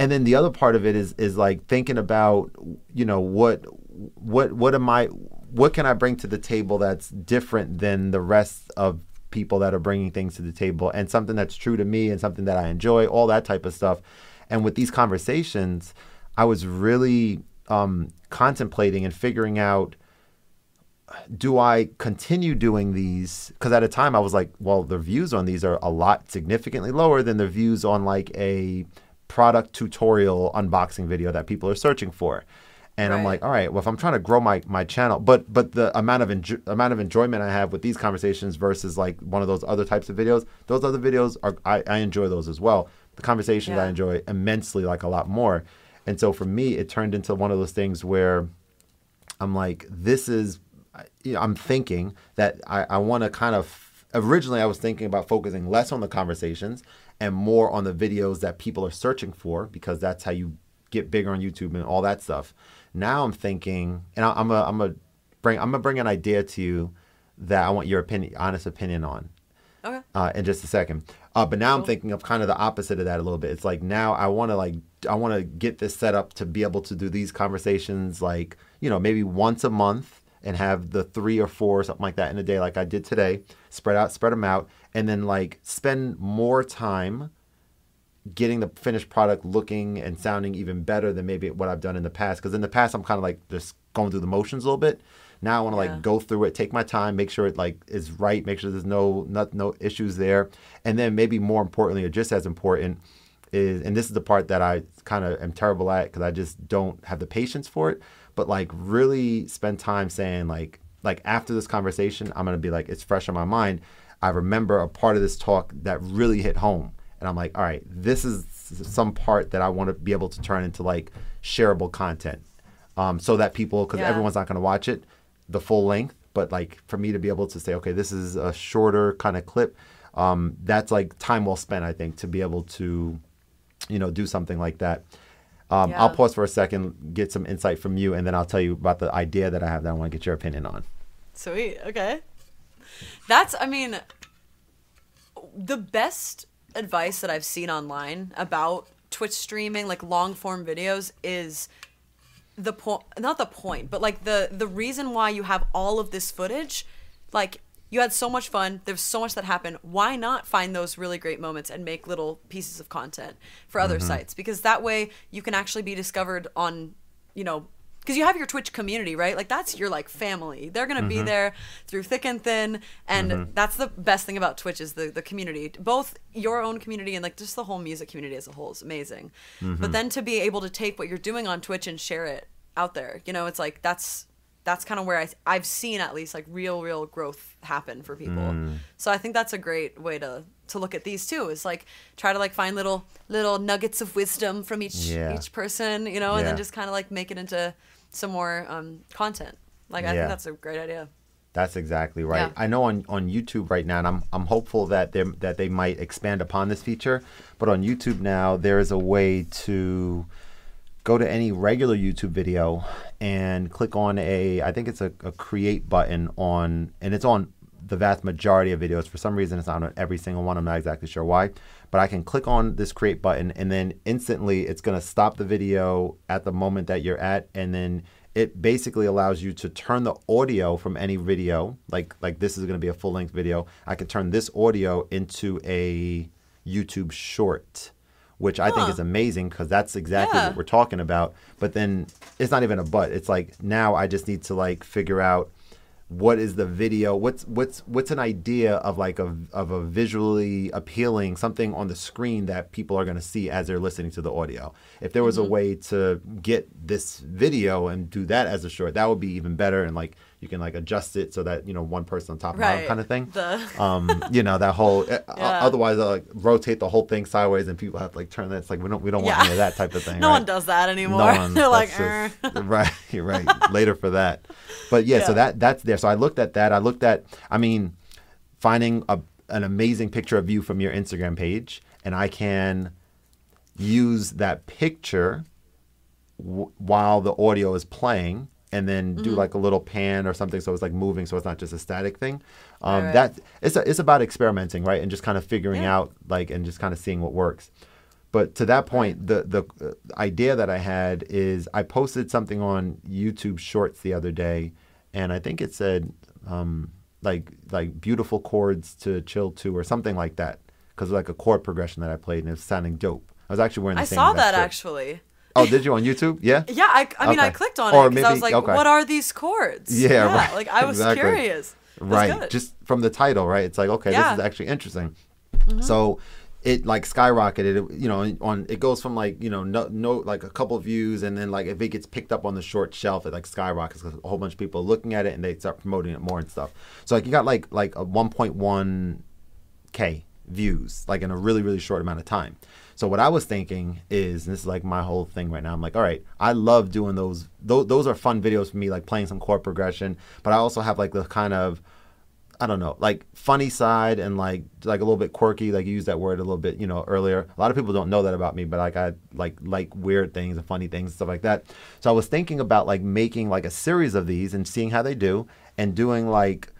And then the other part of it is is like thinking about, you know, what what what am I what can I bring to the table that's different than the rest of people that are bringing things to the table and something that's true to me and something that I enjoy, all that type of stuff. And with these conversations, I was really um, contemplating and figuring out do I continue doing these? Because at a time I was like, well, the views on these are a lot significantly lower than the views on like a product tutorial unboxing video that people are searching for and right. I'm like, all right, well, if I'm trying to grow my my channel, but but the amount of enjo- amount of enjoyment I have with these conversations versus like one of those other types of videos, those other videos are I, I enjoy those as well. The conversations yeah. I enjoy immensely, like a lot more. And so for me, it turned into one of those things where I'm like, this is, you know, I'm thinking that I, I want to kind of originally I was thinking about focusing less on the conversations and more on the videos that people are searching for because that's how you get bigger on YouTube and all that stuff. Now I'm thinking, and I, am a, I'm a bring, I'm gonna bring an idea to you that I want your opinion, honest opinion on. Okay. Uh, in just a second. Uh, but now cool. I'm thinking of kind of the opposite of that a little bit. It's like now I want to like I want to get this set up to be able to do these conversations like you know maybe once a month and have the three or four something like that in a day like I did today. Spread out, spread them out, and then like spend more time getting the finished product looking and sounding even better than maybe what I've done in the past. Because in the past, I'm kind of like just going through the motions a little bit. Now I want to yeah. like go through it, take my time, make sure it like is right, make sure there's no not, no issues there, and then maybe more importantly or just as important is, and this is the part that I kind of am terrible at because I just don't have the patience for it. But like really spend time saying like like after this conversation, I'm gonna be like it's fresh in my mind. I remember a part of this talk that really hit home and I'm like, all right, this is some part that I want to be able to turn into like shareable content, um, so that people, because yeah. everyone's not going to watch it the full length, but like for me to be able to say, okay, this is a shorter kind of clip, um, that's like time well spent, I think, to be able to, you know, do something like that. Um, yeah. I'll pause for a second, get some insight from you, and then I'll tell you about the idea that I have that I want to get your opinion on. Sweet. Okay. That's, I mean, the best advice that I've seen online about Twitch streaming, like long form videos, is the point not the point but like the the reason why you have all of this footage like you had so much fun there's so much that happened why not find those really great moments and make little pieces of content for other mm-hmm. sites because that way you can actually be discovered on you know because you have your Twitch community, right? Like that's your like family. They're gonna mm-hmm. be there through thick and thin, and mm-hmm. that's the best thing about Twitch is the the community, both your own community and like just the whole music community as a whole is amazing. Mm-hmm. But then to be able to take what you're doing on Twitch and share it out there, you know, it's like that's that's kind of where I I've seen at least like real real growth happen for people. Mm. So I think that's a great way to to look at these too is like try to like find little little nuggets of wisdom from each yeah. each person, you know, yeah. and then just kind of like make it into some more um, content. Like I yeah. think that's a great idea. That's exactly right. Yeah. I know on, on YouTube right now, and I'm I'm hopeful that they that they might expand upon this feature. But on YouTube now, there is a way to go to any regular YouTube video and click on a I think it's a, a create button on, and it's on the vast majority of videos. For some reason, it's not on every single one. I'm not exactly sure why. But I can click on this create button and then instantly it's going to stop the video at the moment that you're at. And then it basically allows you to turn the audio from any video. Like, like this is going to be a full length video. I can turn this audio into a YouTube short which I think is amazing because that's exactly yeah. what we're talking about. But then it's not even a but. It's like now I just need to like figure out what is the video what's what's what's an idea of like a of a visually appealing something on the screen that people are going to see as they're listening to the audio if there was Mm-hmm. a way to get this video and do that as a short that would be even better and like you can like adjust it so that you know one person on top of Right. kind of thing The um you know that whole uh, Yeah. otherwise I'll, like rotate the whole thing sideways and people have to like turn that it's like we don't we don't want Yeah. any of that type of thing no right? one does that anymore. No one. They're like, just- right, right. Later for that, but yeah, So Yeah. that that's there. So I looked at that. I looked at. I mean, finding a, an amazing picture of you from your Instagram page, and I can use that picture w- while the audio is playing. And then Mm-hmm. do like a little pan or something, so it's like moving, so it's not just a static thing. Um, Right. That it's a, it's about experimenting, right, and just kind of figuring Yeah. out like and just kind of seeing what works. But to that point, the the uh, idea that I had is I posted something on YouTube Shorts the other day, and I think it said um, like like beautiful chords to chill to or something like that because like a chord progression that I played and it was sounding dope. I was actually wearing the I same. saw that shirt. actually. Oh, did you on YouTube? Yeah. Yeah, I, I mean, I clicked on Or it because I was like, okay. what are these chords? Yeah, right. Like, I was Exactly. curious. Right good. just from the title right it's like okay Yeah. Mm-hmm. this is actually interesting so it like skyrocketed it, you know on it goes from like you know no, no like a couple views and then like if it gets picked up on the short shelf it like skyrockets because a whole bunch of people are looking at it and they start promoting it more and stuff so like you got like like a 1.1 k views like in a really really short amount of time so what i was thinking is this is like my whole thing right now i'm like all right i love doing those those, those are fun videos for me like playing some chord progression but i also have like the kind of I don't know, like funny side and like like a little bit quirky. Like you used that word a little bit, you know, earlier. A lot of people don't know that about me, but like I like like weird things and funny things and stuff like that. So I was thinking about like making like a series of these and seeing how they do, and doing like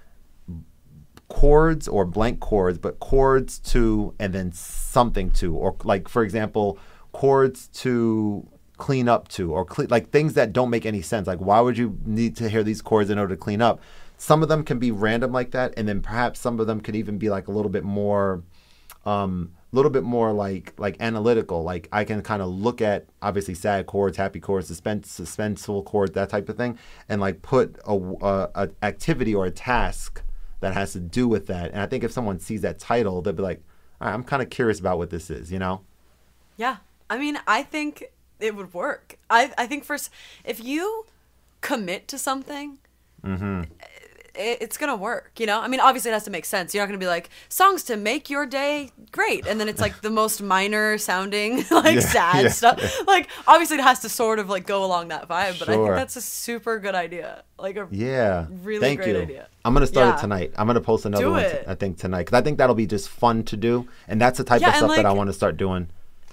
chords or blank chords, but chords to and then something to, or like for example, chords to clean up to, or cle- like things that don't make any sense. Like why would you need to hear these chords in order to clean up? Some of them can be random like that, and then perhaps some of them could even be like a little bit more, um, a little bit more like like analytical. Like I can kind of look at obviously sad chords, happy chords, suspense, suspenseful chords, that type of thing, and like put a, a, a activity or a task that has to do with that. And I think if someone sees that title, they'll be like, right, I'm kind of curious about what this is, you know? Yeah. I mean, I think it would work. I, I think first, if you commit to something, Mm-hmm. It, it's to work, you know? I mean, obviously it has to make sense. You're not to be like, songs to make your day great. And then it's like the most minor sounding, like Yeah, sad yeah, stuff. Like, obviously it has to sort of like go along that vibe, but I think that's a super good idea. Like a Yeah. Really Thank great you. idea. I'm gonna start Yeah. it tonight. I'm gonna post another Do one. I think tonight because I think that'll be just fun to do, and that's the type Yeah, of stuff that I want to start doing.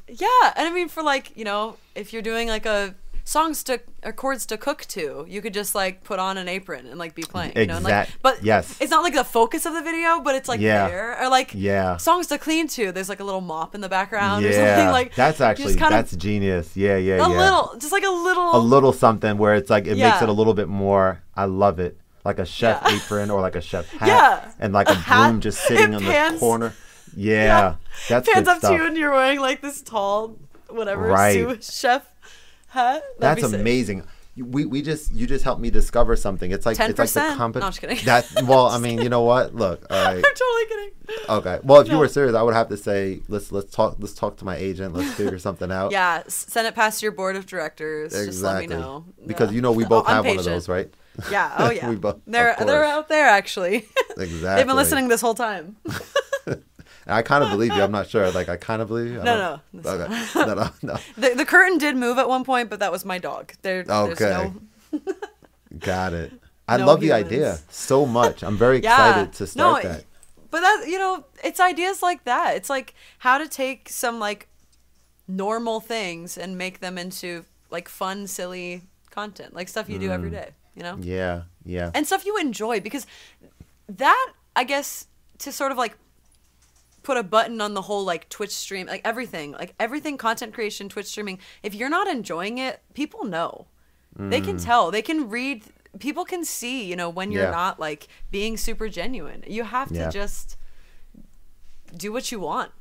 Yeah, and I mean for like, you know, if you're doing like a songs to or chords to cook to, you could just like put on an apron and like be playing. You know, and, like, but yes. it's not like the focus of the video, but it's like Yeah. there. Or like Yeah. songs to clean to. There's like a little mop in the background or something. Yeah, Like that's actually that's genius. Yeah, yeah, of a yeah. little, just like a little. a little something where it's like it makes it a little bit more. I love it, like a chef Yeah. apron or like a chef hat, Yeah. and like A a, broom just sitting It in the corner. Yeah, that's Hands good up stuff. to you, and you're wearing like this tall, whatever Right. sous chef That'd That's amazing. We, we just you just helped me discover something. It's like it's like the 10%? No, I'm just kidding. That well, I mean, you know what? Look, all I'm totally kidding. Okay. Well, if you were serious, I would have to say let's let's talk let's talk to my agent. Let's figure something out. Yeah, send it past your board of directors. Just let me know. Because Yeah. you know we Oh, both I'm have one of those, right? Yeah. Oh yeah. We both- they're they're out there actually. Exactly. They've been listening this whole time. I kind of believe you. I'm not sure. Like I kind of believe you. No, no. Okay. no, no, no. The, the curtain did move at one point, but that was my dog. There, there's Okay. no. Got it. I No love the idea so much. I'm very Yeah. excited to start no, that. But that you know, it's ideas like that. It's like how to take some like normal things and make them into like fun, silly content, like stuff you do every day. You know. Mm. Yeah, yeah. and stuff you enjoy because that i guess to sort of like put a button on the whole like twitch stream like everything like everything content creation twitch streaming if you're not enjoying it people know they can tell they can read people can see you know when you're Yeah. not like being super genuine you have to Yeah. just do what you want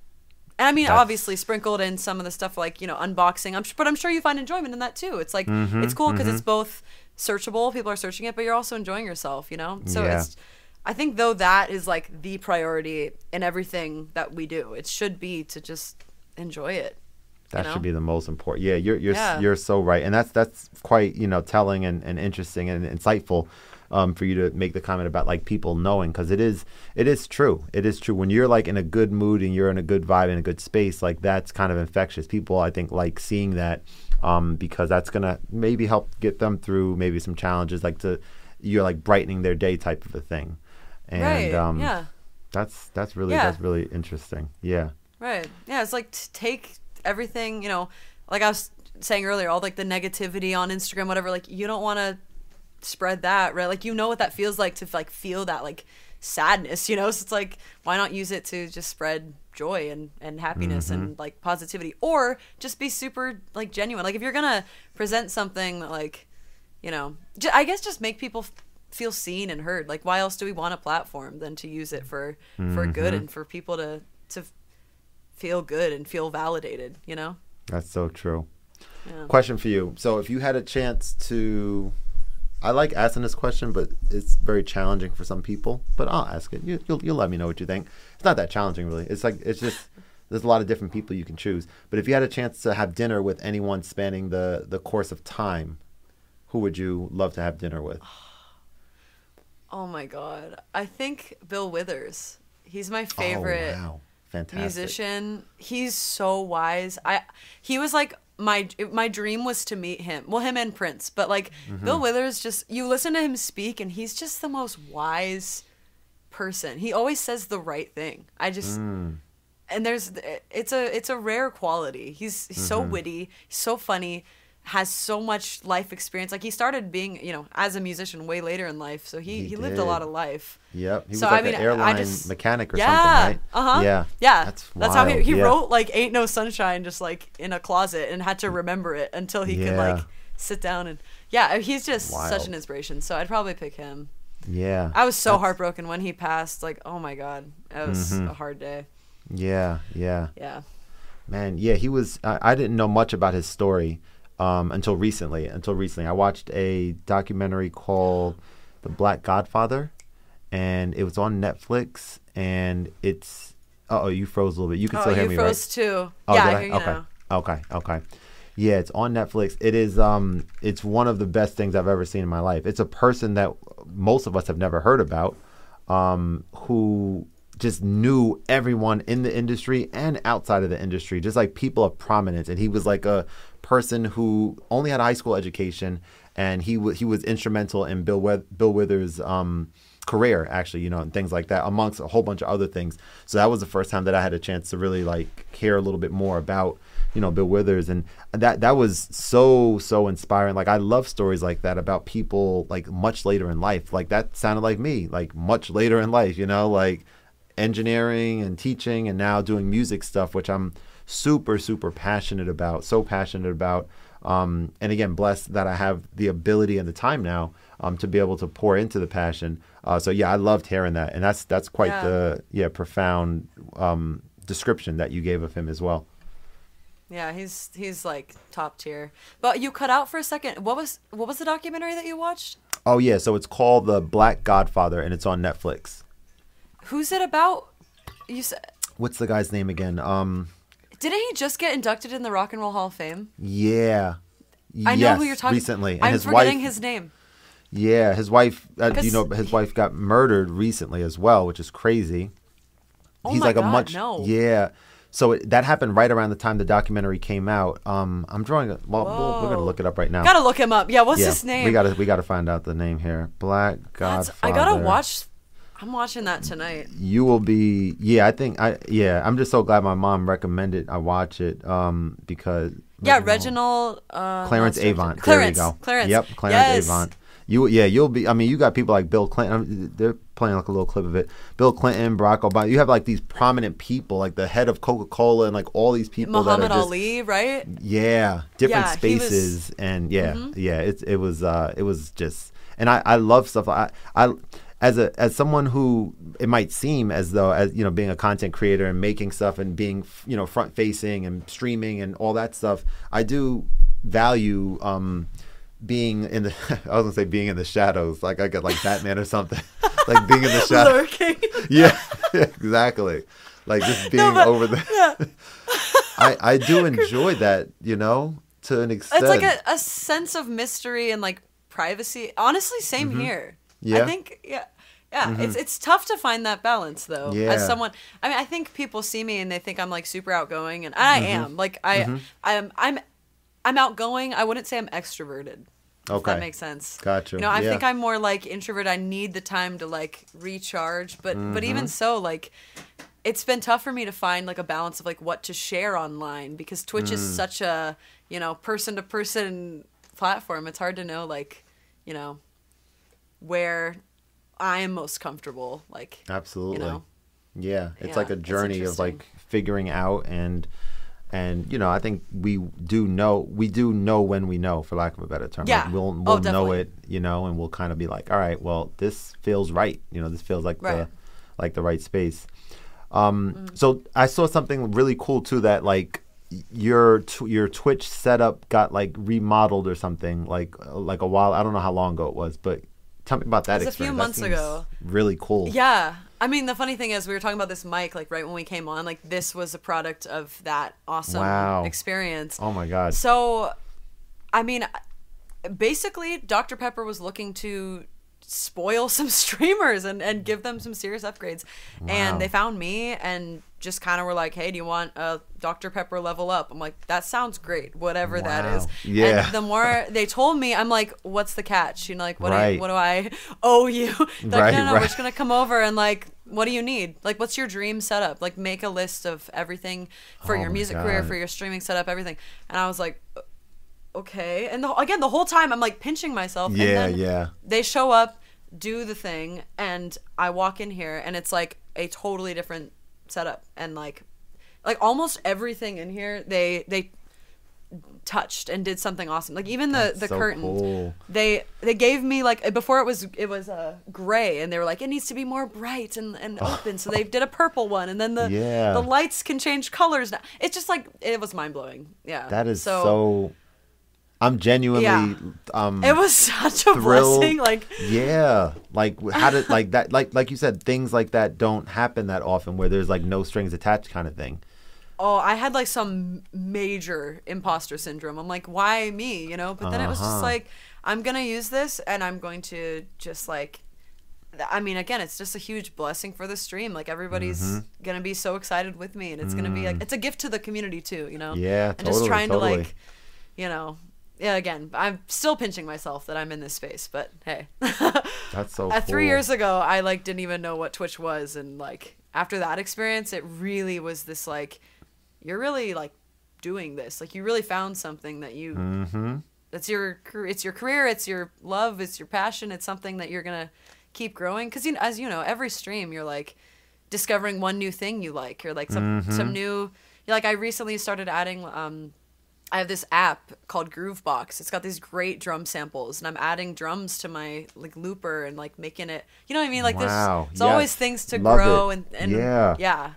And I mean, That's- obviously sprinkled in some of the stuff like you know unboxing. I'm, but I'm sure you find enjoyment in that too. It's like Mm-hmm, it's cool because it's both searchable. People are searching it, but you're also enjoying yourself. You know. So Yeah. it's. I think though that is like the priority in everything that we do. It should be to just enjoy it. That know? should be the most important. Yeah, you're you're Yeah. you're so right, and that's that's quite you know telling and, and interesting and insightful um, for you to make the comment about like people knowing because it is it is true. It is true when you're like in a good mood and you're in a good vibe in a good space. Like that's kind of infectious. People I think like seeing that um, because that's gonna maybe help get them through maybe some challenges like to you're like brightening their day type of a thing. And right. um, yeah. that's that's really Yeah. that's really interesting. Yeah. Right. Yeah, it's like to take everything, you know, like I was saying earlier, all like the negativity on Instagram, whatever, like you don't want to spread that, right? Like you know what that feels like to like feel that like sadness, you know? So it's like why not use it to just spread joy and and happiness and like positivity or just be super like genuine. Like if you're going to present something like you know, j- I guess just make people feel seen and heard. Like why else do we want a platform than to use it for for mm-hmm. good and for people to to feel good and feel validated, you know? That's so true. Yeah. Question for you. So, if you had a chance to, I like asking this question, but it's very challenging for some people. But I'll ask it. You, you'll, you'll let me know what you think. It's not that challenging, really. It's like it's just there's a lot of different people you can choose. But if you had a chance to have dinner with anyone spanning the the course of time, who would you love to have dinner with? Ah. Oh my god. I think Bill Withers. He's my favorite Oh, wow, fantastic. musician. He's so wise. I he was like my my dream was to meet him. Well, him and Prince, but like Mm-hmm. Bill Withers just you listen to him speak and he's just the most wise person. He always says the right thing. I just Mm. and there's it's a it's a rare quality. He's, he's so Mm-hmm. witty, he's so funny, has so much life experience. Like he started being, you know, as a musician way later in life, so he He he, lived a lot of life. Yep, he So, was I mean, an I airline just- mechanic or yeah, something, right? Uh huh. Yeah, yeah. That's That's how he, he yeah. wrote like "Ain't No Sunshine" just like in a closet and had to remember it until he could like sit down and yeah. He's just Wild. such an inspiration. So I'd probably pick him. Yeah, I was so That's- heartbroken when he passed. Like, oh my god, that was Mhm. a hard day. Yeah, yeah. Yeah. Man, yeah, he was. I, I didn't know much about his story um, until recently. Until recently, I watched a documentary called "The Black Godfather," and it was on Netflix. And it's oh, you froze a little bit. You can Oh, still hear you me, froze right? too. Oh, yeah, I hear you okay. now. Okay, okay. Yeah, it's on Netflix. It is um it's one of the best things I've ever seen in my life. It's a person that most of us have never heard about um who just knew everyone in the industry and outside of the industry, just like people of prominence. And he was like a person who only had a high school education, and he w- he was instrumental in Bill With- Bill Withers' um, career, actually, you know, and things like that, amongst a whole bunch of other things. So that was the first time that I had a chance to really like hear a little bit more about you know Bill Withers, and that that was so so inspiring. Like I love stories like that about people like much later in life. Like that sounded like me, like much later in life, you know, like engineering and teaching and now doing music stuff which i'm super super passionate about so passionate about um, and again blessed that i have the ability and the time now um, to be able to pour into the passion uh, so yeah i loved hearing that and that's that's quite Yeah. the yeah profound um, description that you gave of him as well Yeah, he's he's like top tier. But you cut out for a second. What was what was the documentary that you watched? oh yeah so it's called the black godfather and it's on netflix Who's it about? You said what's the guy's name again um didn't he just get inducted in the Rock and Roll Hall of Fame? yeah I know yes, who you're talking. recently and I'm his forgetting wife his name. Yeah, his wife. Uh, you know, his wife got murdered recently as well, which is crazy. Oh He's my like a God, much. no. Yeah. So it, that happened right around the time the documentary came out. Um, I'm drawing. A, well, we'll- we're gonna look it up right now. Gotta look him up. Yeah, what's yeah, his name? We gotta we gotta find out the name here. Black That's- Godfather. I gotta watch. I'm watching that tonight. You will be. Yeah, I think. I yeah. I'm just so glad my mom recommended I watch it. Um, because Yeah, Reginald. Uh, Clarence Avant. Clarence. There you go. Clarence. Yep, Clarence yes. Avant. You yeah, you'll be. I mean, you got people like Bill Clinton. They're playing like a little clip of it. Bill Clinton, Barack Obama. You have like these prominent people, like the head of Coca Cola, and like all these people Muhammad that are just Ali, right? yeah, different Yeah, he was- Mm-hmm. spaces, and yeah, yeah. It it was uh it was just, and I I love stuff. I I as a as someone who it might seem as though as you know being a content creator and making stuff and being you know front facing and streaming and all that stuff, I do value um, being in the. I was gonna say being in the shadows, like I get like Batman or something, like being in the shadows. Yeah, exactly. Like just being but- over there. I I do enjoy that, you know, to an extent. It's like a, a sense of mystery and like privacy. Honestly, same here. Mm-hmm. Yeah? Mm-hmm. I think yeah. Yeah, it's it's tough to find that balance though. Yeah. As someone, I mean, I think people see me and they think I'm like super outgoing, and I Mm-hmm. am. Like I, I'm, I'm, I'm outgoing. I wouldn't say I'm extroverted. If Okay. that makes sense. Gotcha. You know, I Yeah. think I'm more like introvert. I need the time to like recharge, but but Mm-hmm. even so, like it's been tough for me to find like a balance of like what to share online because Twitch is Mm. such a you know person to person platform. It's hard to know like you know where I am most comfortable. Like Absolutely. you know Yeah, it's Yeah, like a journey of like figuring out and and you know I think we do know we do know when we know for lack of a better term. Yeah. Like, we'll Oh, we'll know it, you know, and we'll kind of be like, all right, well, this feels right. You know, this feels like the Right. like the right space. Um, Mm. so I saw something really cool too that like your tw- your Twitch setup got like remodeled or something like like a while. I don't know how long ago it was, but tell me about that. It was a few months ago. Really cool. Yeah. I mean, the funny thing is, we were talking about this mic, like, right when we came on. Like, this was a product of that awesome Wow. experience. Oh my god. So, I mean, basically, Dr. Pepper was looking to spoil some streamers and, and give them some serious upgrades. Wow. And they found me and just kind of were like, hey, do you want a Dr. Pepper level up? I'm like, that sounds great, whatever that Wow. is. Yeah. And the more they told me, I'm like, what's the catch? You know, like, what, do, Right. you, what do I owe you? They're Right, like, no, no, right. we're just going to come over and like, what do you need? Like, what's your dream setup? Like, make a list of everything for Oh your music career, for your streaming setup, everything. And I was like, okay. And the, again, the whole time I'm like pinching myself. Yeah, and then yeah. They show up, do the thing, and I walk in here, and it's like a totally different setup, and like, like almost everything in here, they they touched and did something awesome. Like even the That's the so curtain, cool. they they gave me like before it was it was uh, gray, and they were like it needs to be more bright and, and open. So they did a purple one, and then the Yeah. the lights can change colors now. It's just like it was mind blowing. Yeah, That is so. I'm genuinely. Yeah. Um, It was such a thrilled. blessing. Like yeah, like how did like that? Like like you said, things like that don't happen that often, where there's like no strings attached kind of thing. oh, I had like some major imposter syndrome. I'm like, why me? You know? But then it was just Uh-huh. like, I'm gonna use this, and I'm going to just like. I mean, again, it's just a huge blessing for the stream. Like everybody's Mm-hmm. gonna be so excited with me, and it's gonna be like it's a gift to the community too. You know? Mm. Yeah, and just trying totally. to like, you know, yeah. Again, I'm still pinching myself that I'm in this space, but hey. That's so. Uh, three years ago, I like didn't even know what Twitch was, and like after that experience, it really was this like, you're really like doing this. Like you really found something that you. Mm-hmm. That's your. It's your career. It's your love. It's your passion. It's something that you're gonna keep growing. Because you know, as you know, every stream you're like discovering one new thing you like, or like some Mm-hmm. some new. You're like I recently started adding. um I have this app called Groovebox. It's got these great drum samples, and I'm adding drums to my like looper and like making it. You know what I mean? Like Wow, there's, there's always things to Love grow it. and and Yeah. yeah.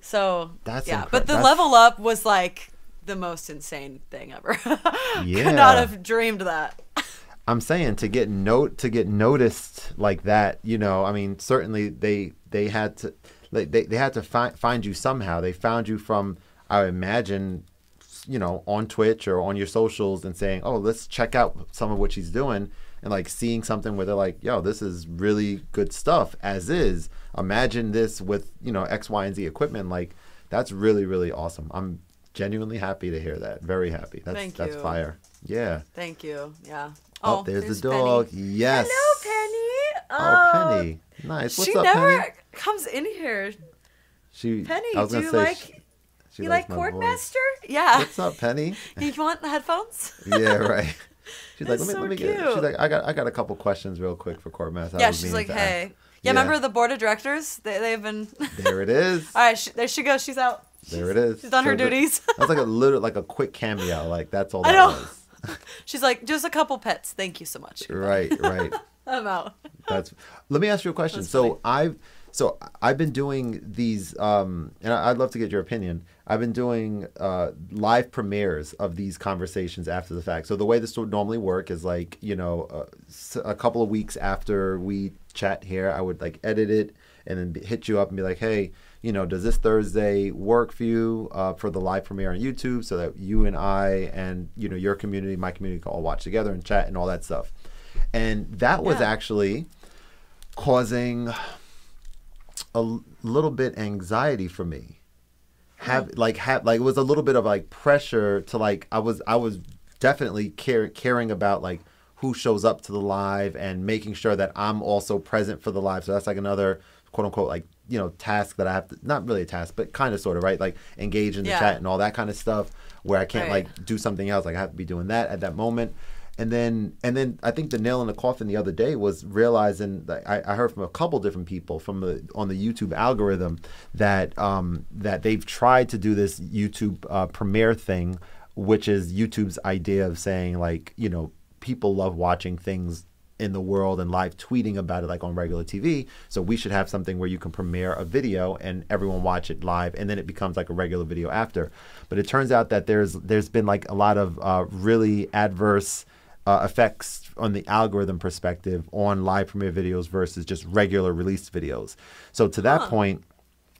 So That's yeah, incre- but the that's- level up was like the most insane thing ever. Yeah. Could not have dreamed that. I'm saying to get note to get noticed like that, you know, I mean, certainly they they had to like, they they had to find find you somehow. They found you from I imagine you know, on Twitch or on your socials and saying, "Oh, let's check out some of what she's doing." And like seeing something where they're like, "Yo, this is really good stuff as is." Imagine this with, you know, X, Y, and Z equipment like that's really really awesome. I'm genuinely happy to hear that. Very happy. That's Thank that's you. fire. Yeah. Thank you. Yeah. Oh, oh there's, the dog. Penny. Yes. Hello, Penny. Oh, uh, Penny. Nice. What's she up, never Penny? comes in here. She, Penny, do you like she, she you like. Chordmaster? Yeah. What's up, Penny? you want the headphones? yeah, right. She's like, let me, so let me get. cute. She's like, I got, I got a couple questions real quick for. I yeah, she's like, hey. Yeah, remember the board of directors? They, they've been. There it is. All right, sh there she goes. She's out. There it is. She's done her So the- duties. That's like a little, like a quick cameo. Like that's all I that know. was. She's like, just a couple pets. Thank you so much. Right, right. I'm out. That's. Let me ask you a question. That's So funny. I've so I've been doing these, um, and I'd love to get your opinion. I've been doing uh, live premieres of these conversations after the fact. So the way this would normally work is like you know uh, a couple of weeks after we chat here, I would like edit it and then hit you up and be like, hey. You know, does this Thursday work for you uh, for the live premiere on YouTube so that you and I and you know your community, my community can all watch together and chat and all that stuff? And that was Yeah. actually causing a little bit anxiety for me. Have like have like it was a little bit of like pressure to like i was i was definitely care, caring about like who shows up to the live and making sure that i'm also present for the live. So that's like another quote unquote like you know task that i have to not really a task but kind of sort of right? Like engage in the Yeah. chat and all that kind of stuff where i can't Right. like do something else. Like i have to be doing that at that moment and then and then I think the nail in the coffin the other day was realizing that I, I heard from a couple different people from the on the YouTube algorithm that um, that they've tried to do this YouTube uh, premiere thing, which is YouTube's idea of saying like you know people love watching things in the world and live tweeting about it like on regular TV. So we should have something where you can premiere a video and everyone watch it live and then it becomes like a regular video after. But it turns out that there's there's been like a lot of uh, really adverse uh, effects on the algorithm perspective on live premiere videos versus just regular release videos. So to that point,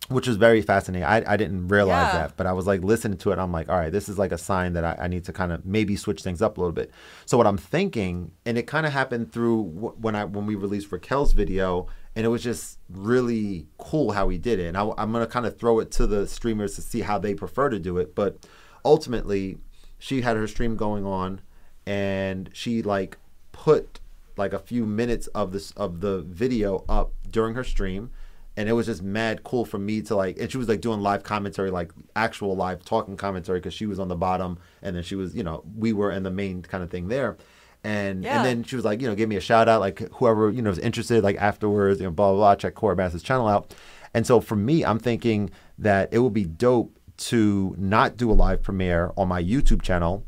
which was very fascinating. I, I didn't realize Yeah. that, but I was like listening to it. I'm like, all right, this is like a sign that I, I need to kind of maybe switch things up a little bit. So what I'm thinking, and it kind of happened through wh- when I when we released Raquel's video, and it was just really cool how we did it. And I, am gonna kind of throw it to the streamers to see how they prefer to do it. But ultimately, she had her stream going on, and she like put like a few minutes of this of the video up during her stream and it was just mad cool for me to like and she was like doing live commentary like actual live talking commentary because she was on the bottom and then she was you know we were in the main kind of thing there and Yeah. and then she was like you know give me a shout out like whoever you know is interested like afterwards you know blah blah blah check Cora Bass's channel out and so for me I'm thinking that it would be dope to not do a live premiere on my YouTube channel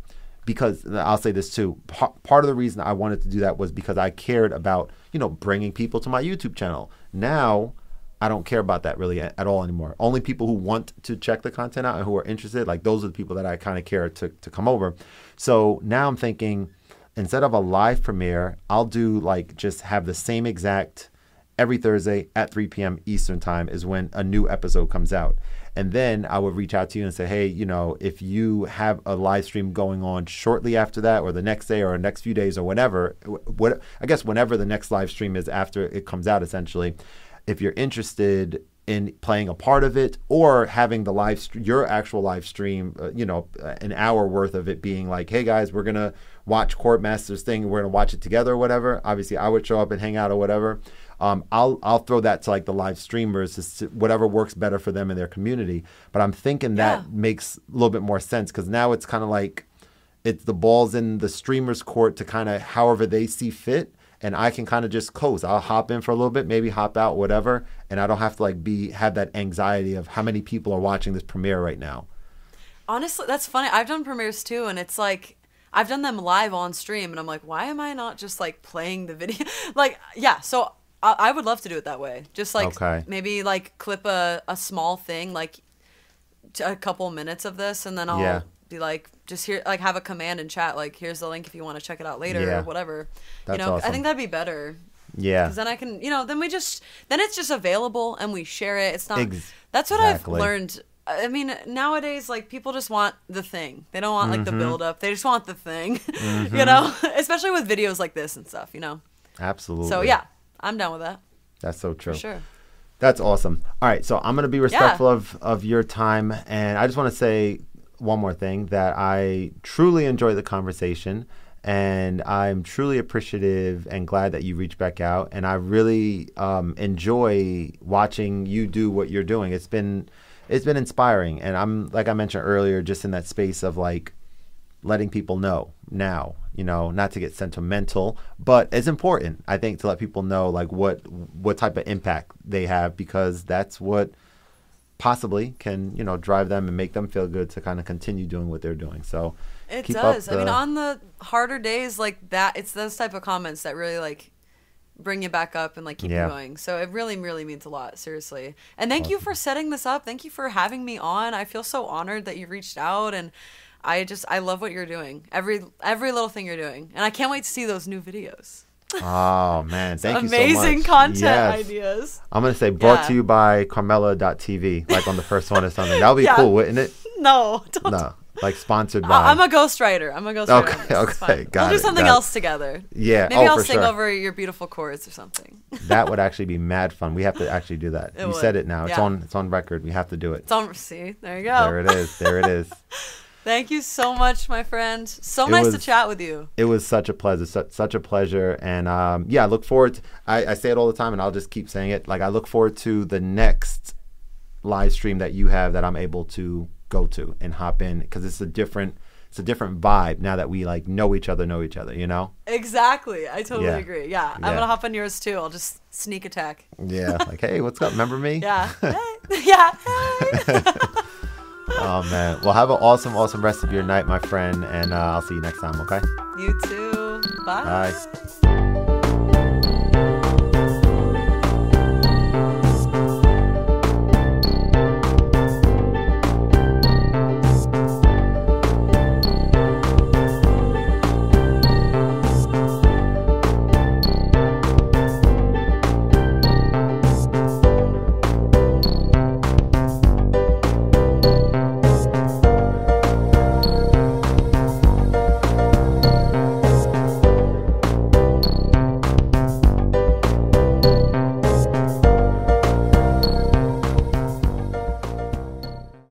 because I'll say this too. Part of the reason I wanted to do that was because I cared about, you know, bringing people to my YouTube channel. Now, I don't care about that really at, at all anymore. Only people who want to check the content out and who are interested, like those are the people that I kind of care to, to come over. So now I'm thinking instead of a live premiere, I'll do like just have the same exact every Thursday at 3 p.m. Eastern time is when a new episode comes out. And then I would reach out to you and say, hey, you know, if you have a live stream going on shortly after that, or the next day, or next few days, or whenever, what I guess whenever the next live stream is after it comes out, essentially, if you're interested in playing a part of it or having the live your actual live stream, uh, you know, an hour worth of it being like, hey guys, we're gonna watch Court Masters thing, we're gonna watch it together or whatever. Obviously, I would show up and hang out or whatever. Um, I'll I'll throw that to like the live streamers, whatever works better for them in their community. But I'm thinking that Yeah. makes a little bit more sense because now it's kind of like it's the balls in the streamer's court to kind of however they see fit and i can kind of just coast i'll hop in for a little bit maybe hop out whatever and i don't have to like be have that anxiety of how many people are watching this premiere right now Honestly, that's funny. I've done premieres too, and it's like I've done them live on stream, and I'm like, why am I not just like playing the video? like, yeah. So I, I would love to do it that way. Just like Okay. maybe like clip a a small thing, like a couple minutes of this, and then I'll Yeah. be like, just here, like have a command in chat, like here's the link if you want to check it out later Yeah. or whatever. That's you know, I think that'd be better. yeah Because then I can, you know, then we just, then it's just available and we share it. It's not, that's what. I've learned. I mean, nowadays, like, people just want the thing. They don't want, like, Mm-hmm. the build up. They just want the thing, you know? Especially with videos like this and stuff, you know? absolutely So, yeah, I'm down with that. that's so true For sure. That's awesome. All right, so I'm going to be respectful of, of your time. And I just want to say one more thing that I truly enjoy the conversation. And I'm truly appreciative and glad that you reached back out. And I really um, enjoy watching you do what you're doing. It's been it's been inspiring. And I'm like I mentioned earlier, just in that space of like letting people know now you know not to get sentimental but it's important i think to let people know like what what type of impact they have because that's what possibly can you know drive them and make them feel good to kind of continue doing what they're doing so It does. I mean, on the harder days like that, it's those type of comments that really, like, bring you back up and like keep Yeah. you going. So it really, really means a lot, seriously. And thank you for setting this up. Thank you for having me on. I feel so honored that you reached out and I just I love what you're doing. Every every little thing you're doing. And I can't wait to see those new videos. Oh man, thank you so much. Amazing content Yes. ideas. I'm gonna say brought Yeah. to you by Carmela.tv, like on the first one or something. That would be Yeah. cool, wouldn't it? No, don't. No, like sponsored by. I- I'm a ghostwriter. I'm a ghostwriter. Okay, on this. It's okay, got We'll do something it. else together. yeah. Maybe oh, I'll sing sure. over your beautiful chords or something. That would actually be mad fun. We have to actually do that. It you would. said it now. It's on. It's on record. We have to do it. It's on. See, there you go. There it is. There it is. Thank you so much, my friend. So It nice to chat with you. It was such a pleasure, such, such a pleasure, and um, yeah, I look forward. To, I, I say it all the time, and I'll just keep saying it. Like I look forward to the next live stream that you have that I'm able to go to and hop in because it's a different, it's a different vibe now that we like know each other, know each other. You know? Exactly. I totally Yeah. agree. Yeah, yeah. I'm gonna hop on yours too. I'll just sneak attack. Yeah. Like, hey, what's up? Remember me? Yeah. Hey. yeah. Hey. Oh man. Well, have an awesome, awesome rest of your night, my friend, and uh, I'll see you next time. Okay. you too. Bye. Bye.